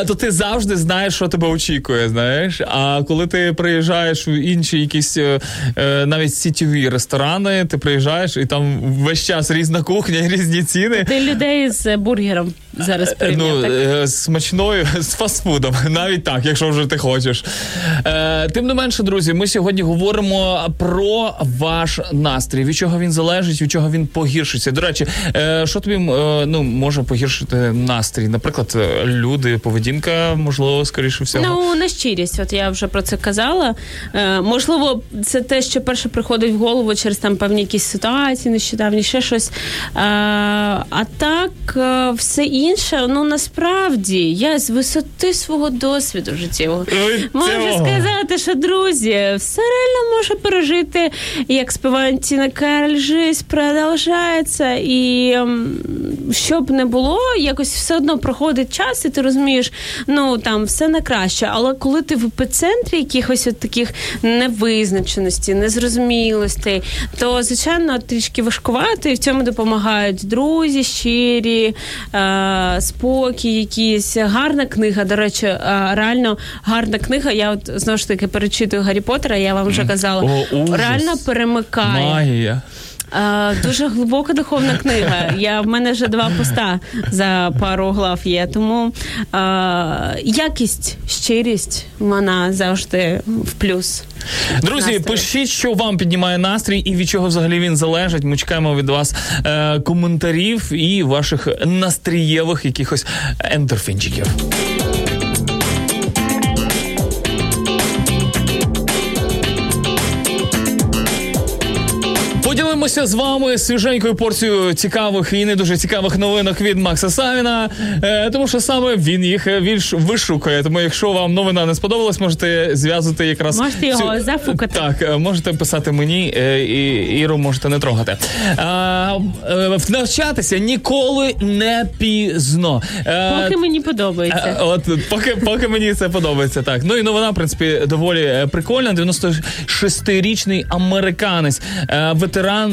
То ти завжди знаєш, що тебе очікує, знаєш. А коли ти приїжджаєш в інші якісь е, е, навіть сітєві ресторани, ти приїжджаєш і там весь час різна кухня, різні ціни. Ти людей з бургером зараз порівняв, Ну, е, смачною з фастфудом, навіть так, якщо вже ти хочеш. Е, тим не менше, друзі, ми сьогодні говоримо про ваш настрій, від чого він залежить, від чого він погіршиться. До речі, е, що тобі е, ну, може погіршити настрій? Наприклад, е, люди, поведінка, можливо, скоріше всього. Ну, на щирість, от я вже про це казала. Е, можливо, це те, що перше приходить в голову через там певні якісь ситуації, нещодавні, ще щось. Е, а так, е, все інше, ну насправді я з висоти свого досвіду життєвого можу сказати, що друзі, все реально може пережити, як співає Тіна Кароль, жизнь продовжається. І ем, що б не було, якось все одно проходить час, і ти розумієш, ну там все на краще. Але коли ти в епіцентрі якихось от таких невизначеностей, незрозумілостей, то звичайно трішки важкувато, і в цьому допомагають друзі, щирі, е, спокій, якісь гарна книга. До речі, е, реально гарна книга. Я от знову ж таки перечитую Гаррі Поттера, я вам вже казала. О, ужас. реально перемикає. Магія. Е, дуже глибока духовна книга. Я в мене вже два поста за пару глав є. Тому е, якість, щирість вона завжди в плюс. Друзі, Настрій. пишіть, що вам піднімає настрій і від чого взагалі він залежить. Ми чекаємо від вас е, коментарів і ваших настрієвих якихось ендорфінчиків. Поділимося з вами свіженькою порцією цікавих і не дуже цікавих новинок від Макса Савіна, е, тому що саме він їх е, більш вишукує. Тому, якщо вам новина не сподобалась, можете зв'язати якраз Можете його цю- зафукати. Так, е, можете писати мені, е, і Іру можете не трогати. А, е, навчатися ніколи не пізно. Е, Поки мені подобається. Е, От поки, поки мені це подобається, так. Ну і новина, в принципі, доволі е, прикольна. 96-річний американець, е,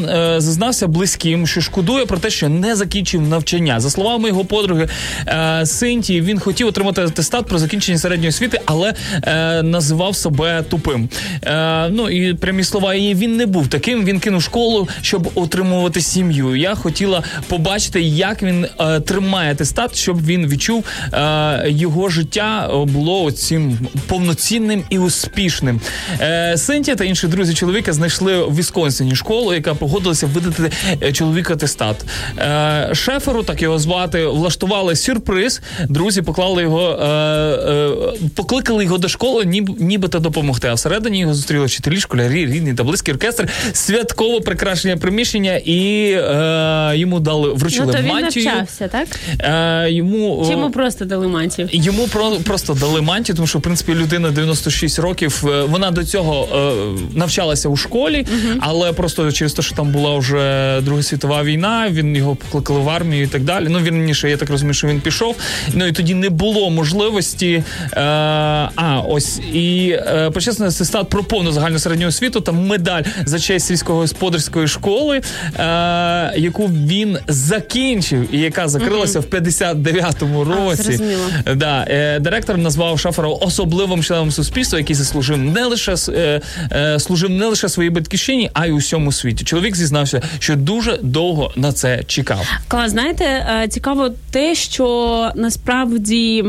ветеран, е, зазнався близьким, що шкодує про те, що не закінчив навчання. За словами його подруги е, Синті, він хотів отримати атестат про закінчення середньої освіти, але е, називав себе тупим. Е, ну і прямі слова її він не був таким. Він кинув школу, щоб отримувати сім'ю. Я хотіла побачити, як він е, тримає атестат, щоб він відчув е, його життя було цим повноцінним і успішним. Е, Синтія та інші друзі чоловіка знайшли в Вісконсині школу, яка погодилася видати е, чоловіку атестат. Е, Шеферу, так його звати, влаштували сюрприз. Друзі поклали його, е, е, покликали його до школи, ніби, нібито допомогти. А всередині його зустріли вчителі, школярі, рідні та близький оркестр, святково прикрашення приміщення, і е, йому дали вручили Ну то він мантію. навчався, так? Е, йому Чи йому просто дали мантію? Йому про просто дали мантію, тому що в принципі людина 96 років. е, Вона до цього е, навчалася у школі, але просто через те, що там була вже Друга світова війна, він його покликали в армію і так далі. Ну вірніше, я так розумію, що він пішов. Ну і тоді не було можливості. Е, а ось і е, почесний атестат про повну загальну середню освіту та медаль за честь сільськогосподарської школи, е, яку він закінчив, і яка закрилася в 59-му році. зрозуміло. Да, е, директор назвав Шафара особливим членом суспільства, який заслужив не лише е, е, служив не лише своїй батьківщині, а й усьому світі. Чоловік зізнався, що дуже довго на це чекав. Клас, знаєте, е, цікаво те, що насправді.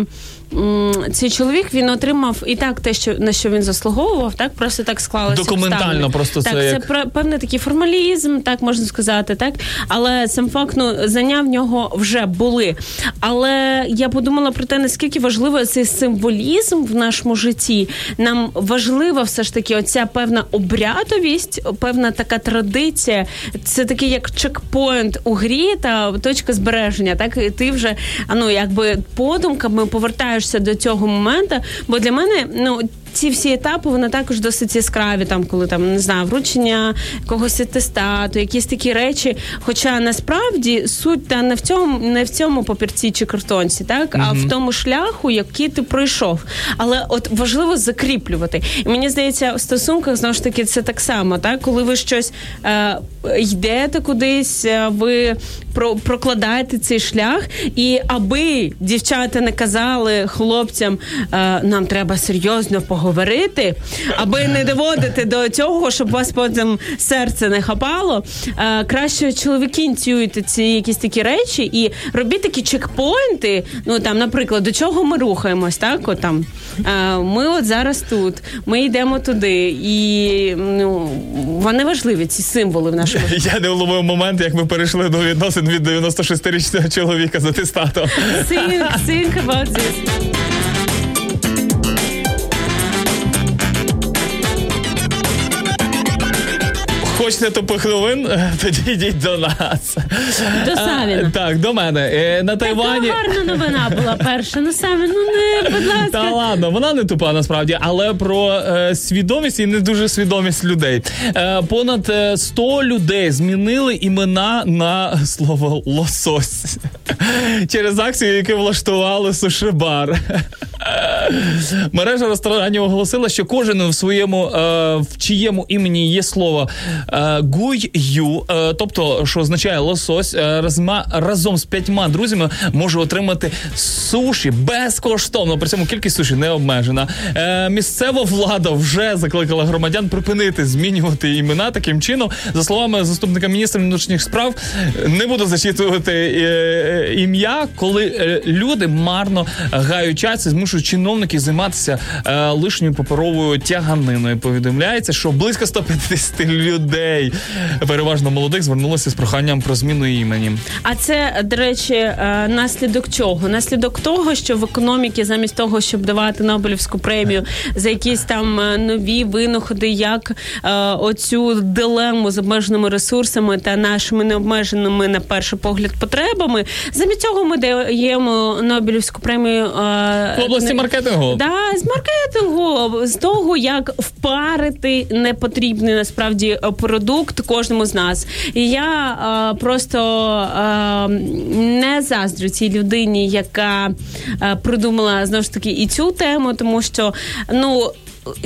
Цей чоловік він отримав і так те, що на що він заслуговував, так просто так склалося. Документально просто так, це це як- про- певний такий формалізм, так можна сказати, так. Але сам факт, ну знання в нього вже були. Але я подумала про те, наскільки важливо цей символізм в нашому житті. Нам важлива все ж таки оця певна обрядовість, певна така традиція. Це такий як чекпоінт у грі та точка збереження. Так і ти вже ну якби подумками повертаєшся до цього моменту. Бо для мене ну. Ці всі етапи вони також досить яскраві, там коли там не знаю, вручення якогось атестату, якісь такі речі. Хоча насправді суть та не в цьому, не в цьому папірці чи картонці, так а в тому шляху, який ти пройшов. Але от важливо закріплювати. І мені здається, в стосунках знову ж таки це так само, так коли ви щось е, йдете кудись, е, ви про, прокладаєте цей шлях, і аби дівчата не казали хлопцям, е, нам треба серйозно поговорити, аби не доводити до цього, щоб вас потім серце не хапало. Е, краще чоловіки ініціюйте ці якісь такі речі і робіть такі чекпоінти. Ну там, наприклад, до чого ми рухаємось, так от там е, ми от зараз тут, ми йдемо туди, і ну вони важливі, ці символи в нашому. Я не вловив момент, як ми перейшли до відносин від 96-річного чоловіка з атестатом. Think, think about this. Хочете тупих новин? Тоді йдіть до нас. До Савіна. А, Так, до мене. Е, На Тайвані. Така гарна новина була перша. Ну саме, ну не, будь ласка. Та ладно, вона не тупа насправді, але про е, свідомість і не дуже свідомість людей. Е, понад е, 100 людей змінили імена на слово лосось через акцію, яку влаштували сушибар. Мережа ресторанів оголосила, що кожен в своєму е, в чиєму імені є слово е, гуй-ю, е, тобто, що означає лосось, е, разма, разом з п'ятьма друзями може отримати суші безкоштовно. При цьому кількість суші не обмежена. Місцева влада вже закликала громадян припинити змінювати імена таким чином. За словами заступника міністра внутрішніх справ, не буду зачитувати ім'я, коли люди марно гають час і змушують чиновників займатися лишньою паперовою тяганиною. Повідомляється, що близько 150 людей, переважно молодих, звернулися з проханням про зміну імені. А це, до речі, е, наслідок чого? Наслідок того, що в економіці замість того, щоб давати Нобелівську премію за якісь там е, нові винаходи, як е, оцю дилему з обмеженими ресурсами та нашими необмеженими на перший погляд потребами, замість цього ми даємо Нобелівську премію В області маркетингу. Да, з маркетингу, з того, як впарити непотрібний насправді продукт кожному з нас. І я е, просто е, не заздрю цій людині, яка е, придумала знову ж таки і цю тему, тому що ну.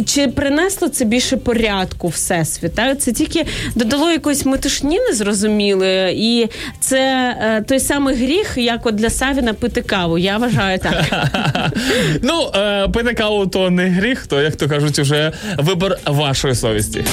Чи принесло це більше порядку всесвіт? Так? Це тільки додало якоїсь метушні незрозумілої, і це е, той самий гріх, як от для Савіна пити каву. Я вважаю так. Ну, е, пити каву то не гріх, то, як то кажуть, вже вибір вашої совісті.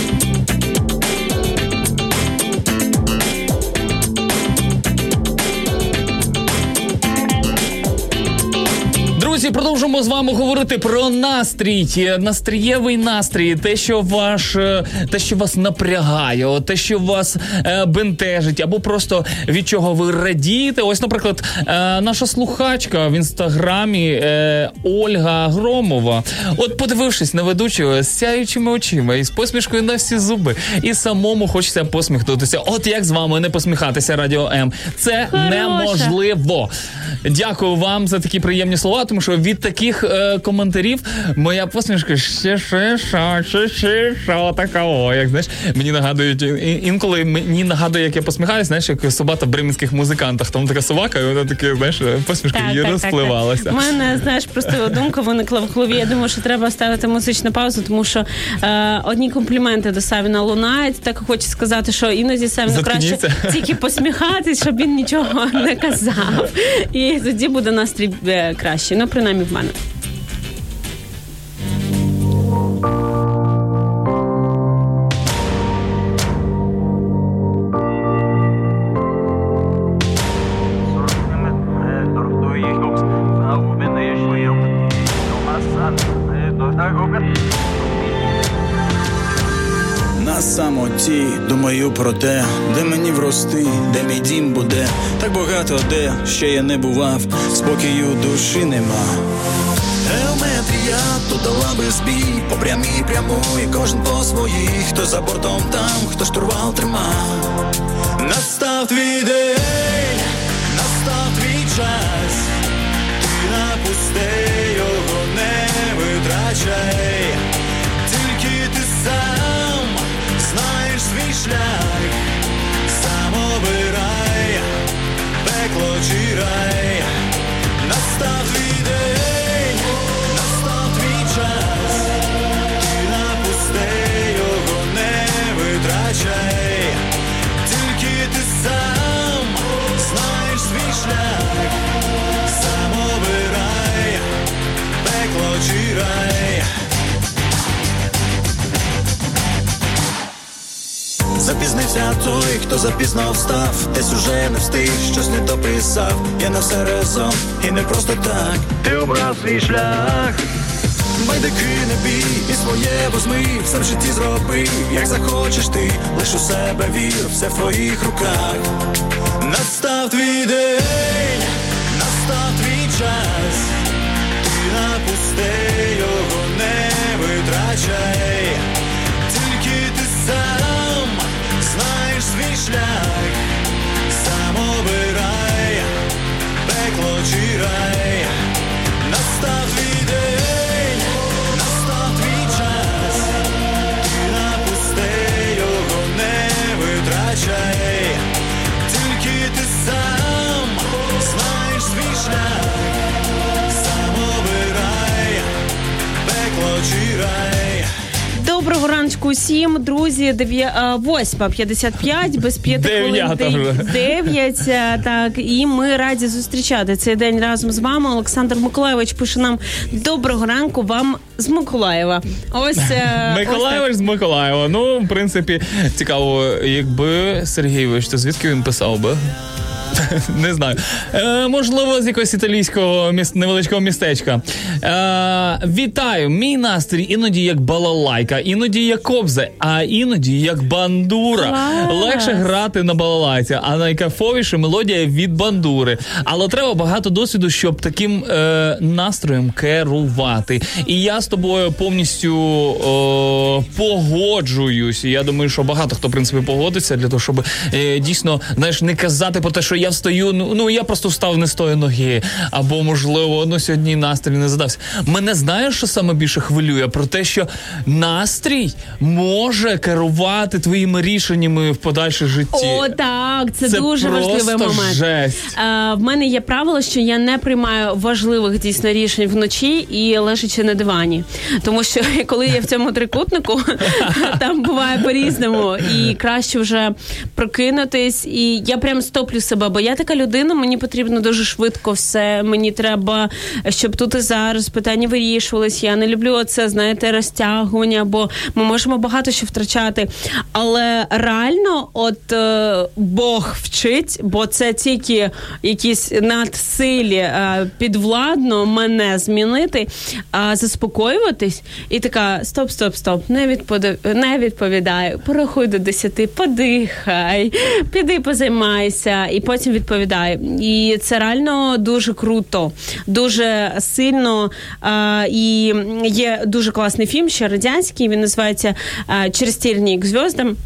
Друзі, продовжуємо з вами говорити про настрій, настрієвий настрій, те, що ваш, е, те, що вас напрягає, те, що вас е, бентежить, або просто від чого ви радієте. Ось, наприклад, е, наша слухачка в інстаграмі е, Ольга Громова. От, подивившись на ведучого з сяючими очима і з посмішкою на всі зуби, і самому хочеться посміхнутися. От як з вами не посміхатися, Радіо М. Це Хороша. неможливо. Дякую вам за такі приємні слова, тому що від таких е, коментарів моя посмішка ще ще ще ще що такого. Як знаєш, мені нагадують інколи мені нагадує, як я посміхаюся, знаєш, як собака в бременських музикантах. Там така собака, і вона таке, знаєш, посмішка її розпливалася. У мене, знаєш, просто думка виникла в голові. Я думаю, що треба ставити музичну паузу, тому що е, одні компліменти до Савіна лунають. Так хочу сказати, що іноді Савіну краще тільки посміхатись, щоб він нічого не казав. І тоді буде настрій е, кращий. Ну, принаймні в. На самоті думаю про те, де де мій дім буде. Так багато де ще я не бував, спокою душі нема. Геометрія тут дала би збій, по прямій прямує кожен по своїй, хто за бортом там, хто штурвал тримав. Настав твій день, настав твій час, ти напусти його не витрачай, тільки ти сам знаєш свій шлях, обирай, пекло чи рай, настав Запізнився той, хто запізно встав, десь уже не встиг, щось не дописав. Я на все разом і не просто так. Ти обрав свій шлях. Байдики не бій, і своє возьми, все в житті зроби, як захочеш ти, лиш у себе вір, все в твоїх руках. Настав твій день, настав твій час, ти напусти його не витрачай, шлях, сам обирай, пекло чи рай, настав твій день, настав твій час, ти на пусте його не витрачай, тільки ти сам знаєш свій шлях, сам обирай, пекло чи рай раночку усім, друзі. 8.55, без п'яти хвилин. 9, е, так, і ми раді зустрічати цей день разом з вами. Олександр Миколаєвич пише нам доброго ранку вам з Миколаєва. Ось е, Миколаєвич з Миколаєва. Ну, в принципі, цікаво, якби Сергійович, то звідки він писав би? Не знаю. Е, можливо, з якогось італійського міс... невеличкого містечка. Е, вітаю! Мій настрій іноді як балалайка, іноді як кобза, а іноді як бандура. Клас! Легше грати на балалайці, а найкайфовіше мелодія від бандури. Але треба багато досвіду, щоб таким е, настроєм керувати. І я з тобою повністю о, погоджуюсь. І я думаю, що багато хто в принципі погодиться для того, щоб е, дійсно знаєш, не казати про те, що я встаю. Ну, ну я просто встав не з тої ноги. Або можливо, ну сьогодні настрій не задався. Мене знаєш, що саме більше хвилює? Про те, що настрій може керувати твоїми рішеннями в подальшому житті. О, так, це, Це дуже важливий момент. жесть. Е, в мене є правило, що я не приймаю важливих дійсно рішень вночі і лежачи на дивані. Тому що коли я в цьому трикутнику, там буває по-різному, і краще вже прокинутись. І я прям стоплю себе, я така людина, мені потрібно дуже швидко все. Мені треба, щоб тут і зараз питання вирішувались. Я не люблю оце, знаєте, розтягування, бо ми можемо багато що втрачати. Але реально, от е, Бог вчить, бо це тільки якісь надсилі е, підвладно мене змінити, а заспокоюватись, і така: стоп, стоп, стоп, не відпода... не відповідаю. Порахуй до 10, подихай, піди позаймайся, і потім відповідаю. І це реально дуже круто, дуже сильно. А, і є дуже класний фільм, ще радянський. Він називається Через тірні к зв'яздам.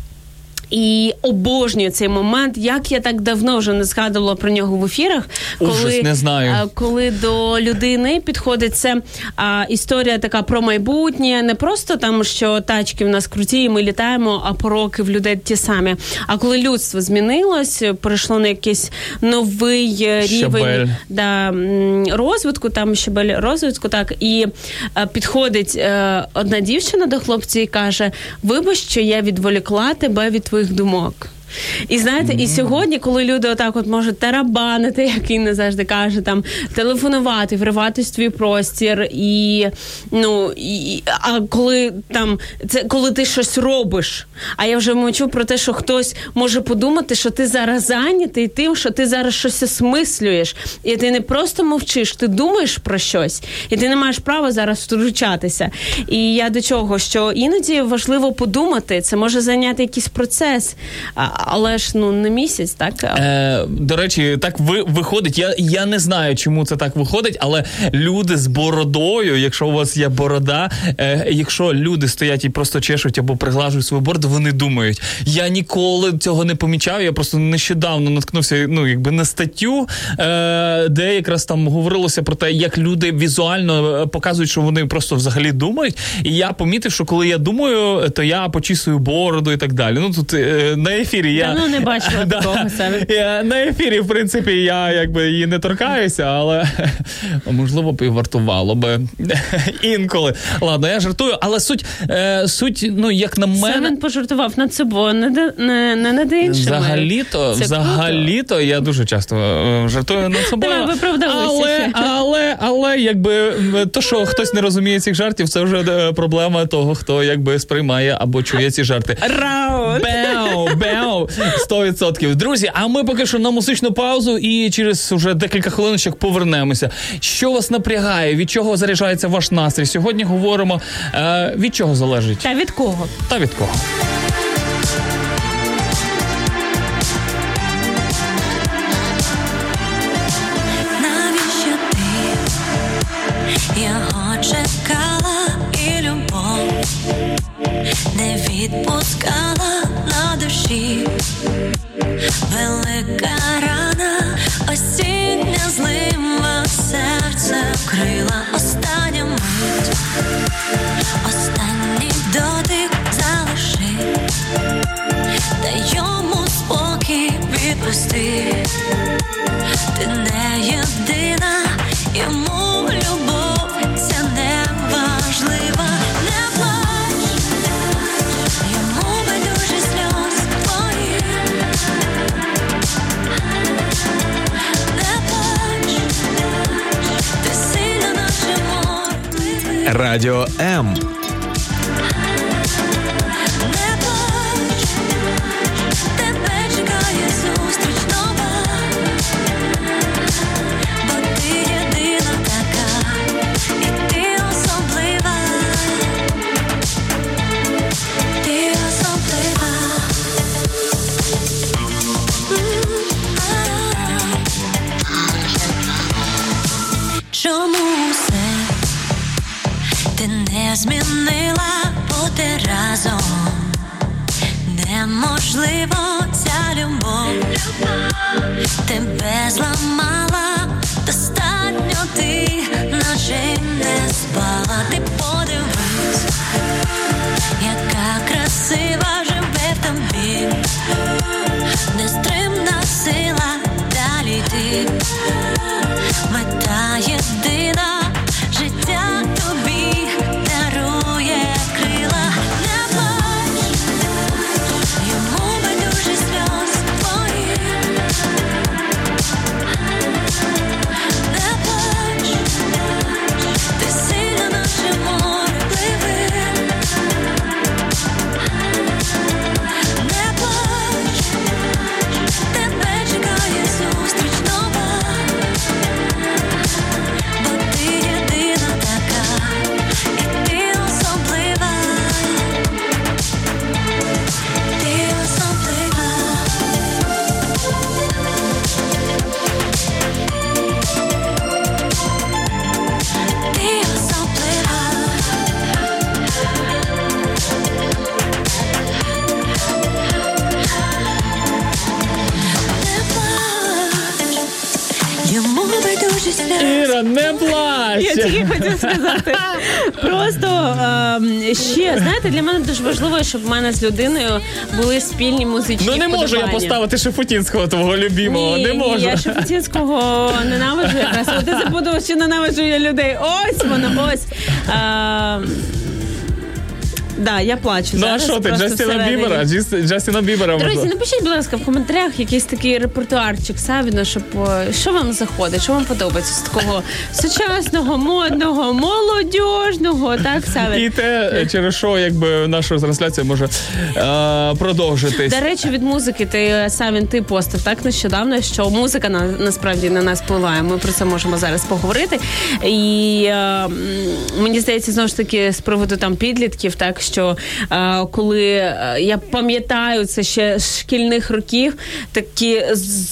І обожнюю цей момент. Як я так давно вже не згадувала про нього в ефірах, Ужас, коли не знаю. коли до людини підходить це а, історія така про майбутнє, не просто там, що тачки в нас круті, і ми літаємо, а пороки в людей ті самі. А коли людство змінилось, перейшло на якийсь новий е, рівень да, розвитку, там щебель розвитку, так і е, підходить е, одна дівчина до хлопця і каже: Вибач, що я відволікла тебе від твоїх думок. І знаєте, і сьогодні, коли люди отак от можуть тарабанити, як він не завжди каже, там телефонувати, вриватись в твій простір, і ну і, а коли там це коли ти щось робиш. А я вже мовчу про те, що хтось може подумати, що ти зараз зайнятий тим, що ти зараз щось осмислюєш, і ти не просто мовчиш, ти думаєш про щось, і ти не маєш права зараз втручатися. І я до чого, що іноді важливо подумати, це може зайняти якийсь процес, але ж ну не місяць, так Е, до речі, так ви, виходить. Я, я не знаю, чому це так виходить, але люди з бородою, якщо у вас є борода, е, якщо люди стоять і просто чешуть або приглажують свою бороду, вони думають. Я ніколи цього не помічав. Я просто нещодавно наткнувся ну, якби на статтю, е, де якраз там говорилося про те, як люди візуально е, показують, що вони просто взагалі думають. І я помітив, що коли я думаю, то я почісую бороду і так далі. Ну тут е, на ефірі я Давно не бачила Да. такого саме. Я на ефірі, в принципі, я якби її не торкаюся, але можливо б і вартувало би інколи. Ладно, я жартую, але суть, е, суть, ну як на мене. він пожартував над собою, не, не, не над іншими. Взагалі-то, взагалі-то я дуже часто е, жартую над собою. Давай, але, але, але, якби то, що хтось не розуміє цих жартів, це вже е, проблема того, хто якби сприймає або чує ці жарти. Раунд. Беу, беу, 100%. Друзі, а ми поки що на музичну паузу і через уже декілька хвилиночок повернемося. Що вас напрягає? Від чого заряджається ваш настрій? Сьогодні говоримо е, від чого залежить Та від кого? та від кого. ти не єдина, йому любов ця не важлива, не плач, йому байдуже сльоз твої. не плач, ти сильно наче море. Радіо М. тільки хотів сказати. Просто е, ще знаєте, для мене дуже важливо, щоб в мене з людиною були спільні музичні. Ну не можу я поставити Шефутінського твого любимого. Ні, не можу. Ні, я Шефутінського ненавиджу якраз. Ти забудова, що ненавиджу я людей. Ось воно, ось. А, да, я плачу. Ну а зараз що ти, просто Джастіна всередині. Бібера? Джіс- Джастіна Бібера Друзі, можна. напишіть, будь ласка, в коментарях якийсь такий репертуарчик Савіна, щоб що вам заходить, що вам подобається з такого сучасного, модного, молодіжного, так, Савін? І те, е, через що якби наша трансляція може е, продовжитись. До речі, від музики ти Савін, ти постив так нещодавно, що музика на насправді на нас впливає. Ми про це можемо зараз поговорити. І е, м, мені здається, знову ж таки з приводу там підлітків, так що е, коли е, я пам'ятаю це ще з шкільних років, такі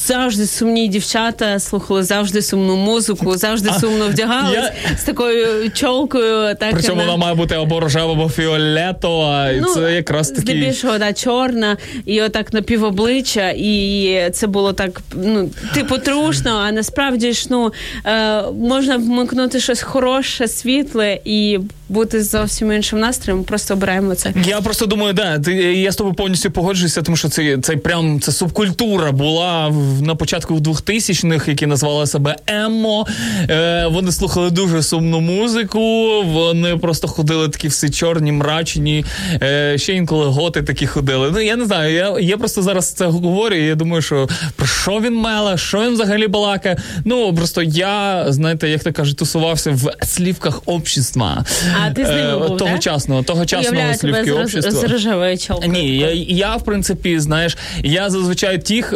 завжди сумні дівчата слухали завжди сумну музику, завжди сумно вдягались я- з такою чолкою. Так Причому на- вона має бути або рожева, або фіолетова. І це якраз такі. Ну, Здебільшого, да, чорна, і отак напівобличчя, і це було так, ну, типу, трушно, а насправді ж ну, е, можна вмикнути щось хороше, світле і бути з зовсім іншим настроєм. Просто обираємо це. Я просто думаю, да, ти, я з тобою повністю погоджуюся, тому що це, це прям це субкультура була в, на початку 2000-х, які назвали себе Еммо. Е, вони слухали дуже сумну музику, вони просто ходили такі всі чорні, мрачні. Е, ще інколи готи такі ходили. Ну я не знаю, я, я просто зараз це говорю, і я думаю, що про що він меле, що він взагалі балакає. Ну просто я, знаєте, як то кажуть, тусувався в слівках общества. А ти з ними Е, був, тогочасного, тогочасного слівки общества. з. Ні, я, я в принципі, знаєш, я зазвичай тих.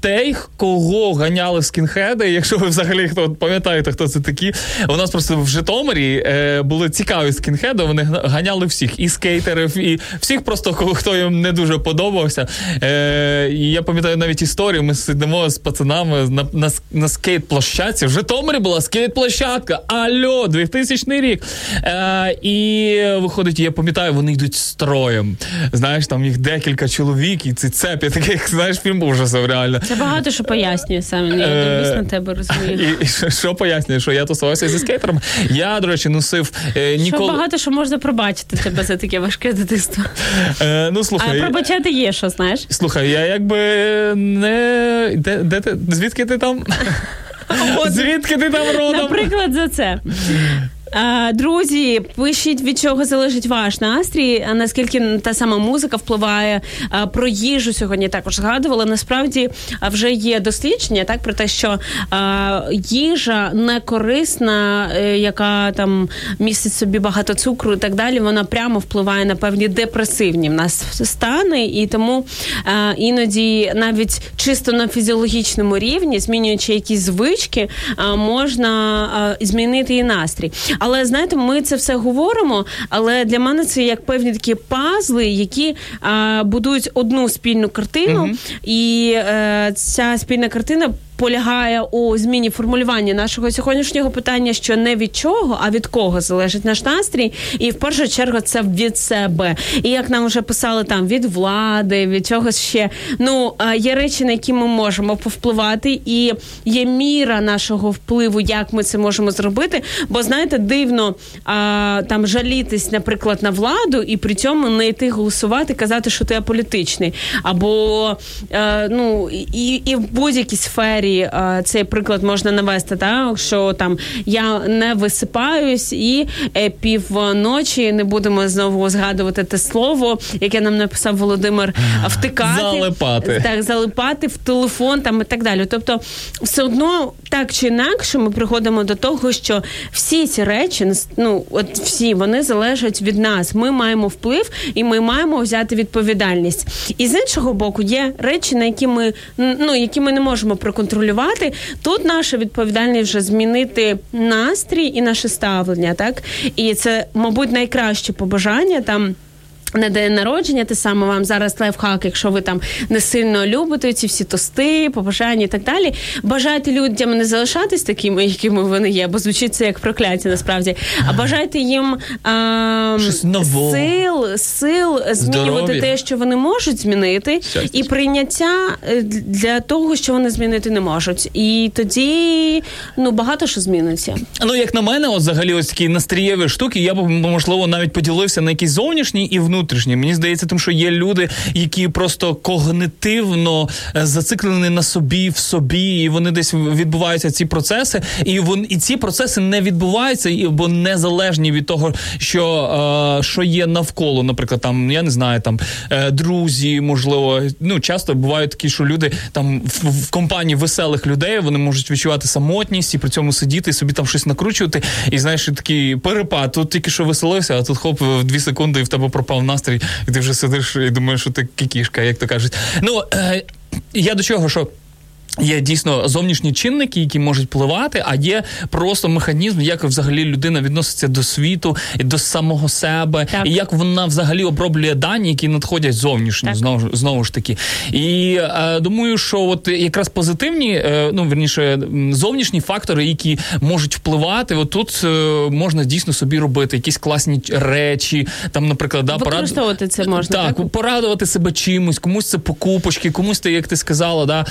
Тих, кого ганяли скінхеди, якщо ви взагалі хто пам'ятаєте, хто це такі. У нас просто в Житомирі е, були цікаві скінхеди. Вони ганяли всіх, і скейтерів, і всіх просто кого хто їм не дуже подобався. Е, і я пам'ятаю навіть історію. Ми сидимо з пацанами на, на, на скейт-площадці. В Житомирі була скейт-площадка. Альо, 2000 рік. Е, і виходить, я пам'ятаю, вони йдуть строєм. Знаєш, там їх декілька чоловік, і ці цепі, таких, знаєш, фільм ужасів реально. Це багато що пояснює саме. Я Е, на тебе, розумію. І, що, пояснює, що я тусувався зі скейтером. Я, до речі, носив е, Що ніколи. багато що можна пробачити тебе за таке важке дитинство. Е, ну А пробачати є, що знаєш. Слухай, я якби не. Де, де ти? Звідки ти там? Звідки ти там родом? Наприклад, за це. Друзі, пишіть від чого залежить ваш настрій. Наскільки та сама музика впливає про їжу сьогодні також згадувала. Насправді вже є дослідження так про те, що їжа не корисна, е, яка там містить собі багато цукру і так далі. Вона прямо впливає на певні депресивні в нас стани, і тому іноді навіть чисто на фізіологічному рівні, змінюючи якісь звички, можна змінити і настрій. Але знаєте, ми це все говоримо. Але для мене це як певні такі пазли, які будують одну спільну картину, і е, ця спільна картина. Полягає у зміні формулювання нашого сьогоднішнього питання, що не від чого, а від кого залежить наш настрій, і в першу чергу це від себе. І як нам вже писали там від влади, від чогось ще. Ну є речі, на які ми можемо повпливати, і є міра нашого впливу, як ми це можемо зробити. Бо знаєте, дивно там жалітись, наприклад, на владу, і при цьому не йти голосувати, казати, що ти аполітичний, або ну і, і в будь-якій сфері е, цей приклад можна навести, так що там я не висипаюсь і е, півночі не будемо знову згадувати те слово, яке нам написав Володимир, втикати Залипати. так, залипати в телефон там і так далі. Тобто, все одно так чи інакше, ми приходимо до того, що всі ці речі, ну от всі вони залежать від нас. Ми маємо вплив і ми маємо взяти відповідальність. І з іншого боку, є речі, на які ми ну які ми не можемо проконтролювати. Тут наша відповідальність вже змінити настрій і наше ставлення, так і це, мабуть, найкраще побажання там. На день народження, те саме вам зараз лайфхак, якщо ви там не сильно любите ці всі тости, побажання і так далі. Бажайте людям не залишатись такими, якими вони є, бо звучить це як прокляття насправді. А бажайте їм а, сил, сил змінювати Здоров'я. те, що вони можуть змінити, Щастя. і прийняття е, для того, що вони змінити не можуть. І тоді ну багато що зміниться. Ну, як на мене, от взагалі ось такі настрієві штуки, я б можливо навіть поділився на якісь зовнішні і внутрішні. Мені здається, тим, що є люди, які просто когнитивно е, зациклені на собі, в собі, і вони десь відбуваються ці процеси, і вон і ці процеси не відбуваються, і- бо незалежні від того, що, е, що є навколо. Наприклад, там я не знаю, там е, друзі, можливо, ну часто бувають такі, що люди там в, в компанії веселих людей вони можуть відчувати самотність і при цьому сидіти і собі там щось накручувати. І знаєш, і такий перепад. Тут тільки що веселився, а тут хоп, в дві секунди і в тебе пропав настрій, і ти вже сидиш і думаєш, що ти кікішка, як то кажуть. Ну е, я до чого, що. Є дійсно зовнішні чинники, які можуть впливати, а є просто механізм, як взагалі людина відноситься до світу і до самого себе, Так. і як вона взагалі оброблює дані, які надходять зовнішньо, Так. знову ж знову ж таки. І е, думаю, що от якраз позитивні, е, ну верніше, зовнішні фактори, які можуть впливати, от тут е, можна дійсно собі робити якісь класні речі, там, наприклад, да, порад- це можна, так, так? порадувати себе чимось, комусь це покупочки, комусь ти, як ти сказала, да,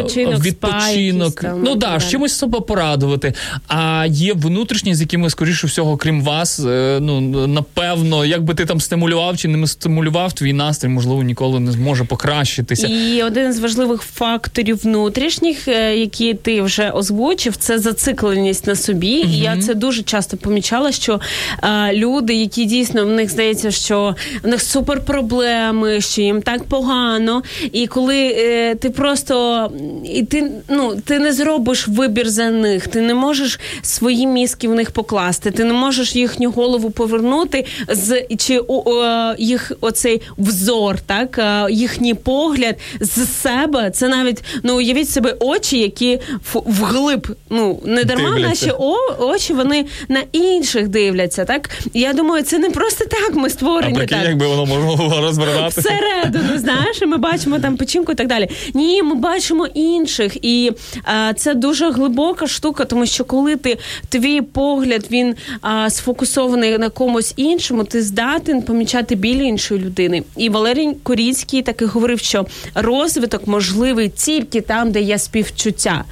е, Відпочинок, спа там, ну да, так чимось себе порадувати. А є внутрішні, з якими, скоріше всього, крім вас, е, ну напевно, як би ти там стимулював чи не стимулював, твій настрій, можливо, ніколи не зможе покращитися. І один з важливих факторів внутрішніх, е, які ти вже озвучив, це зацикленість на собі. І я це дуже часто помічала, що е, люди, які дійсно в них здається, що в них супер проблеми, що їм так погано. І коли е, ти просто і ти ну ти не зробиш вибір за них, ти не можеш свої мізки в них покласти, ти не можеш їхню голову повернути з чи о, о, їх оцей взор, так їхній погляд з себе. Це навіть ну уявіть себе очі, які вглиб. Ну не дарма Дивляться. наші о, очі вони на інших дивляться. Так я думаю, це не просто так. Ми а створені прикинь, так. якби воно можна було розвернати. Всередину, знаєш, і ми бачимо там печінку і так далі. Ні, ми бачимо інших, і а, це дуже глибока штука, тому що коли ти твій погляд він а, сфокусований на комусь іншому, ти здатен помічати біль іншої людини. І Валерій Коріцький таки говорив, що розвиток можливий тільки там, де є співчуття.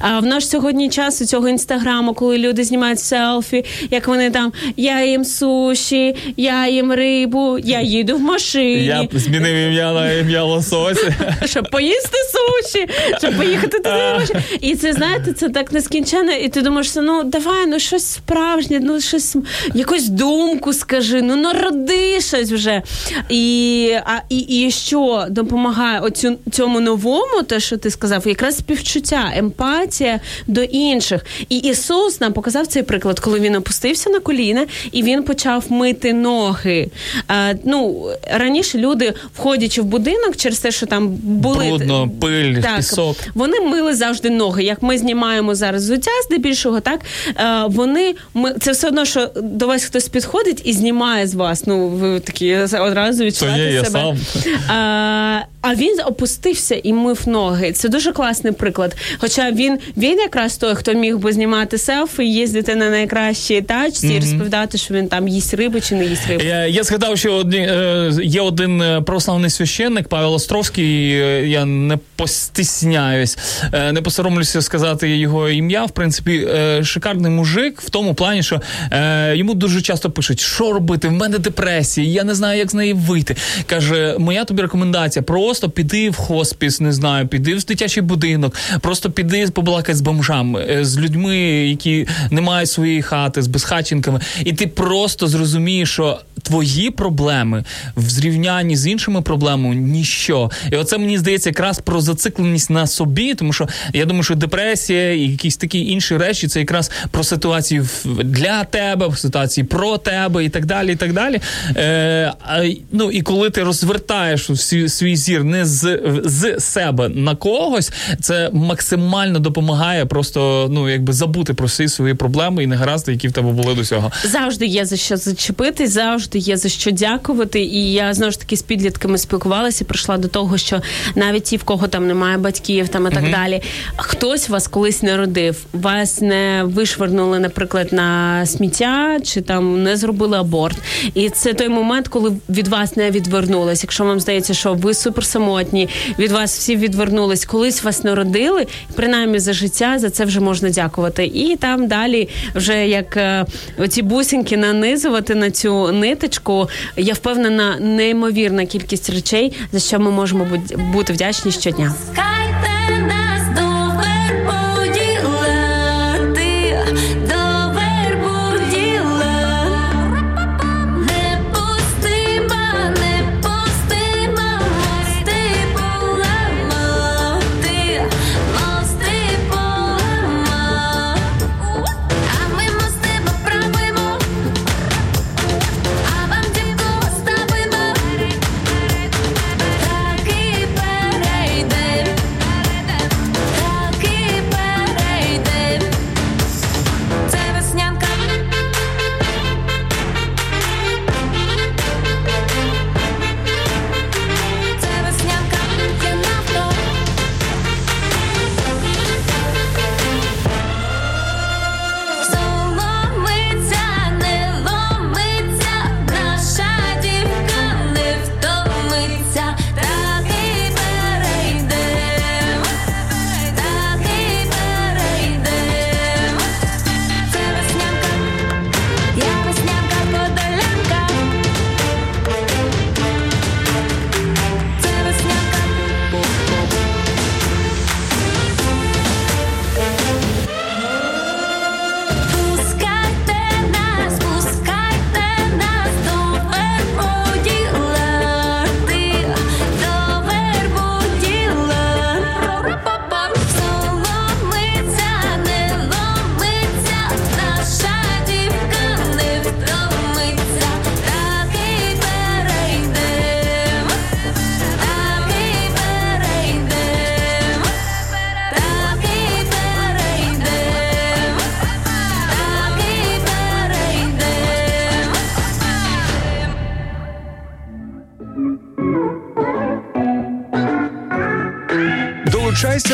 А в наш сьогодні час у цього інстаграму, коли люди знімають селфі, як вони там я їм суші, я їм рибу, я їду в машині. Я змінив ім'я на ім'я лосось. Щоб поїсти суші. Щоб поїхати туди. не. І це знаєте, це так нескінченно, і ти думаєш, ну давай, ну щось справжнє, ну щось якусь думку скажи, ну народи щось вже. І, а, і, і що допомагає оцю, цьому новому, те, що ти сказав, якраз співчуття, емпатія до інших. І Ісус нам показав цей приклад, коли він опустився на коліна і він почав мити ноги. А, ну, раніше люди, входячи в будинок, через те, що там були Брудно, пиль, так, пісок. Вони мили завжди ноги. Як ми знімаємо зараз взуття, здебільшого, так е, вони ми це все одно, що до вас хтось підходить і знімає з вас. Ну ви такі одразу відчуваєте є, я себе. сам. А, а він опустився і мив ноги. Це дуже класний приклад. Хоча він він якраз той, хто міг би знімати селфі, їздити на найкращій тачці і розповідати, що він там їсть рибу чи не їсть рибу. Я, я згадав, що одні, е, є один е, православний священник Павел Островський. е, Я не постісняюсь, е, не посоромлюся сказати його ім'я. В принципі, е, шикарний мужик в тому плані, що е, йому дуже часто пишуть, що робити, в мене депресія, я не знаю, як з неї вийти. Каже, моя тобі рекомендація: просто піди в хоспіс, не знаю, піди в дитячий будинок, просто піди побалакай з бомжами, е, з людьми, які не мають своєї хати, з безхатченками, і ти просто зрозумієш, що твої проблеми в зрівнянні з іншими проблемами ніщо. І оце мені здається якраз про зацикленість на собі, тому що я думаю, що депресія і якісь такі інші речі це якраз про ситуацію для тебе, ситуації про тебе і так далі. І так далі. Е, ну і коли ти розвертаєш свій, свій зір не з, з себе на когось, це максимально допомагає просто ну якби забути про всі свої проблеми і негаразди, які в тебе були до цього. Завжди є за що зачепити, завжди є за що дякувати. І я знову ж таки з підлітками спілкувалася, прийшла до того, що навіть ті, в кого там немає батьків, там і так далі, хтось вас колись народив, вас не вишвернули, наприклад, на сміття чи там не зробили аборт. І це той момент, коли від вас не відвернулись. Якщо вам здається, що ви суперсамотні, від вас всі відвернулись, колись вас народили, принаймні за життя за це вже можна дякувати. І там далі, вже як е, оці бусинки нанизувати на цю ниточку, я впевнена, неймовірна кількість речей, за що ми можемо бути вдячні щодня.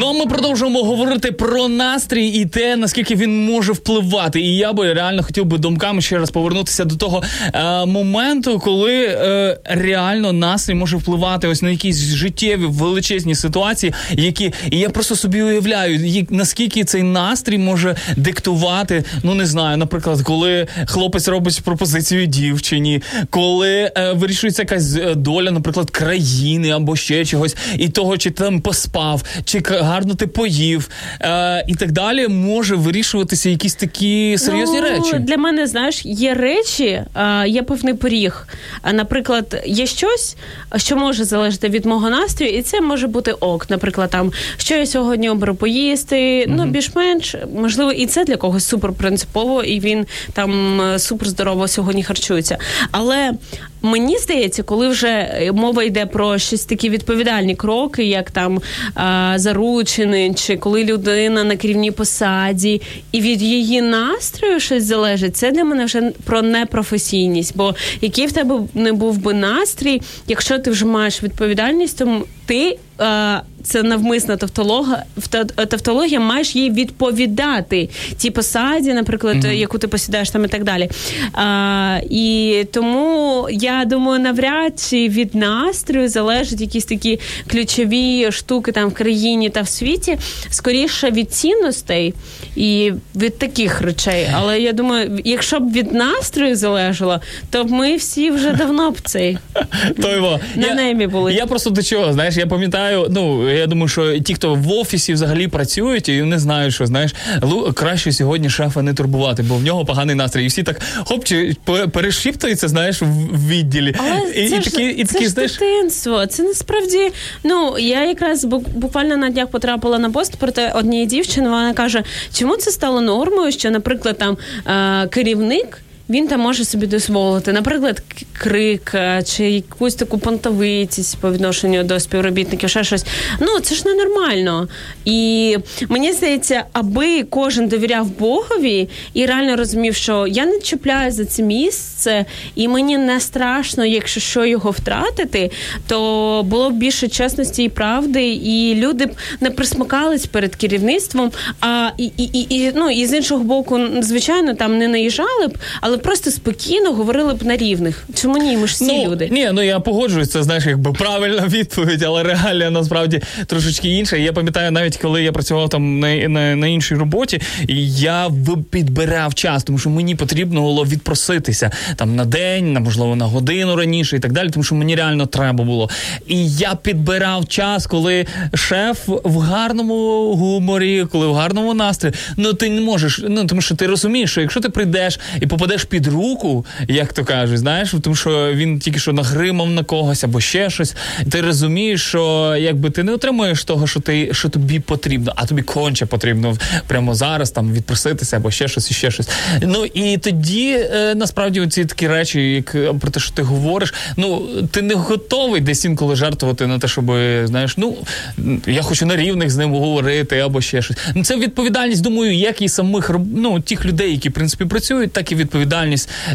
Ну а ми продовжуємо говорити про настрій і те, наскільки він може впливати. І я би реально хотів би думками ще раз повернутися до того е, моменту, коли е, реально настрій може впливати ось на якісь життєві величезні ситуації, які і я просто собі уявляю, як- наскільки цей настрій може диктувати. Ну не знаю, наприклад, коли хлопець робить пропозицію дівчині, коли е, вирішується якась е, доля, наприклад, країни або ще чогось, і того, чи там поспав, чи гарно ти поїв, е, і так далі, може вирішуватися якісь такі серйозні ну, речі. Для мене, знаєш, є речі, а, є певний поріг. А, Наприклад, є щось, що може залежати від мого настрою, і це може бути ок. Наприклад, там що я сьогодні оберу поїсти. Ну, більш-менш можливо, і це для когось супер принципово, і він там е, супер здорово сьогодні харчується. Але мені здається, коли вже е, мова йде про щось такі відповідальні кроки, як там а, заручини, чи коли людина на керівній посаді, і від її настрою щось залежить, це для мене вже про непрофесійність. Бо який в тебе не був би настрій, якщо ти вже маєш відповідальність, то ти. е, Це навмисна тавтолога, вта- тавтологія, маєш їй відповідати тій посаді, наприклад, яку ти посідаєш там і так далі. А, і тому я думаю, навряд чи від настрою залежать якісь такі ключові штуки там в країні та в світі, скоріше від цінностей і від таких речей. Але я думаю, якщо б від настрою залежало, то б ми всі вже давно б цей на небі були. Я просто до чого, знаєш, я пам'ятаю, ну я думаю, що ті, хто в офісі взагалі працюють, і не знають, що знаєш, лу- краще сьогодні шефа не турбувати, бо в нього поганий настрій. І всі так хоп, чи перешіптуються, знаєш, в відділі. Але і, це і ж, такі, і це такі, ж знаєш, дитинство. Це насправді. Ну я якраз бу- буквально на днях потрапила на пост проти однієї дівчини. Вона каже, чому це стало нормою, що, наприклад, там е, керівник. Він там може собі дозволити, наприклад, крик е, чи якусь таку понтовитість по відношенню до співробітників, ще щось. Ну це ж ненормально. І мені здається, аби кожен довіряв Богові і реально розумів, що я не чіпляю за це місце, і мені не страшно, якщо що його втратити, то було б більше чесності і правди, і люди б не присмикались перед керівництвом. А і, і, і, і ну і з іншого боку, звичайно, там не наїжджали б, але просто спокійно говорили б на рівних. Чому ні? Ми ж всі ну, люди. Ні, ну я погоджуюсь, це знаєш, якби правильна відповідь, але реалія насправді трошечки інша. Я пам'ятаю, навіть коли я працював там на, на, на іншій роботі, і я підбирав час, тому що мені потрібно було відпроситися там на день, на можливо на годину раніше і так далі, тому що мені реально треба було. І я підбирав час, коли шеф в гарному гуморі, коли в гарному настрої. Ну ти не можеш, ну тому що ти розумієш, що якщо ти прийдеш і попадеш під руку, як то кажуть, знаєш, тому що він тільки що нагримав на когось або ще щось. Ти розумієш, що якби ти не отримуєш того, що ти що тобі потрібно, а тобі конче потрібно прямо зараз там відпроситися або ще щось, і ще щось. Ну і тоді е, насправді ці такі речі, як е, про те, що ти говориш, ну ти не готовий десь інколи жартувати на те, щоб знаєш, ну я хочу на рівних з ним говорити або ще щось. Ну це відповідальність, думаю, як і самих ну, тих людей, які в принципі працюють, так і відповідальність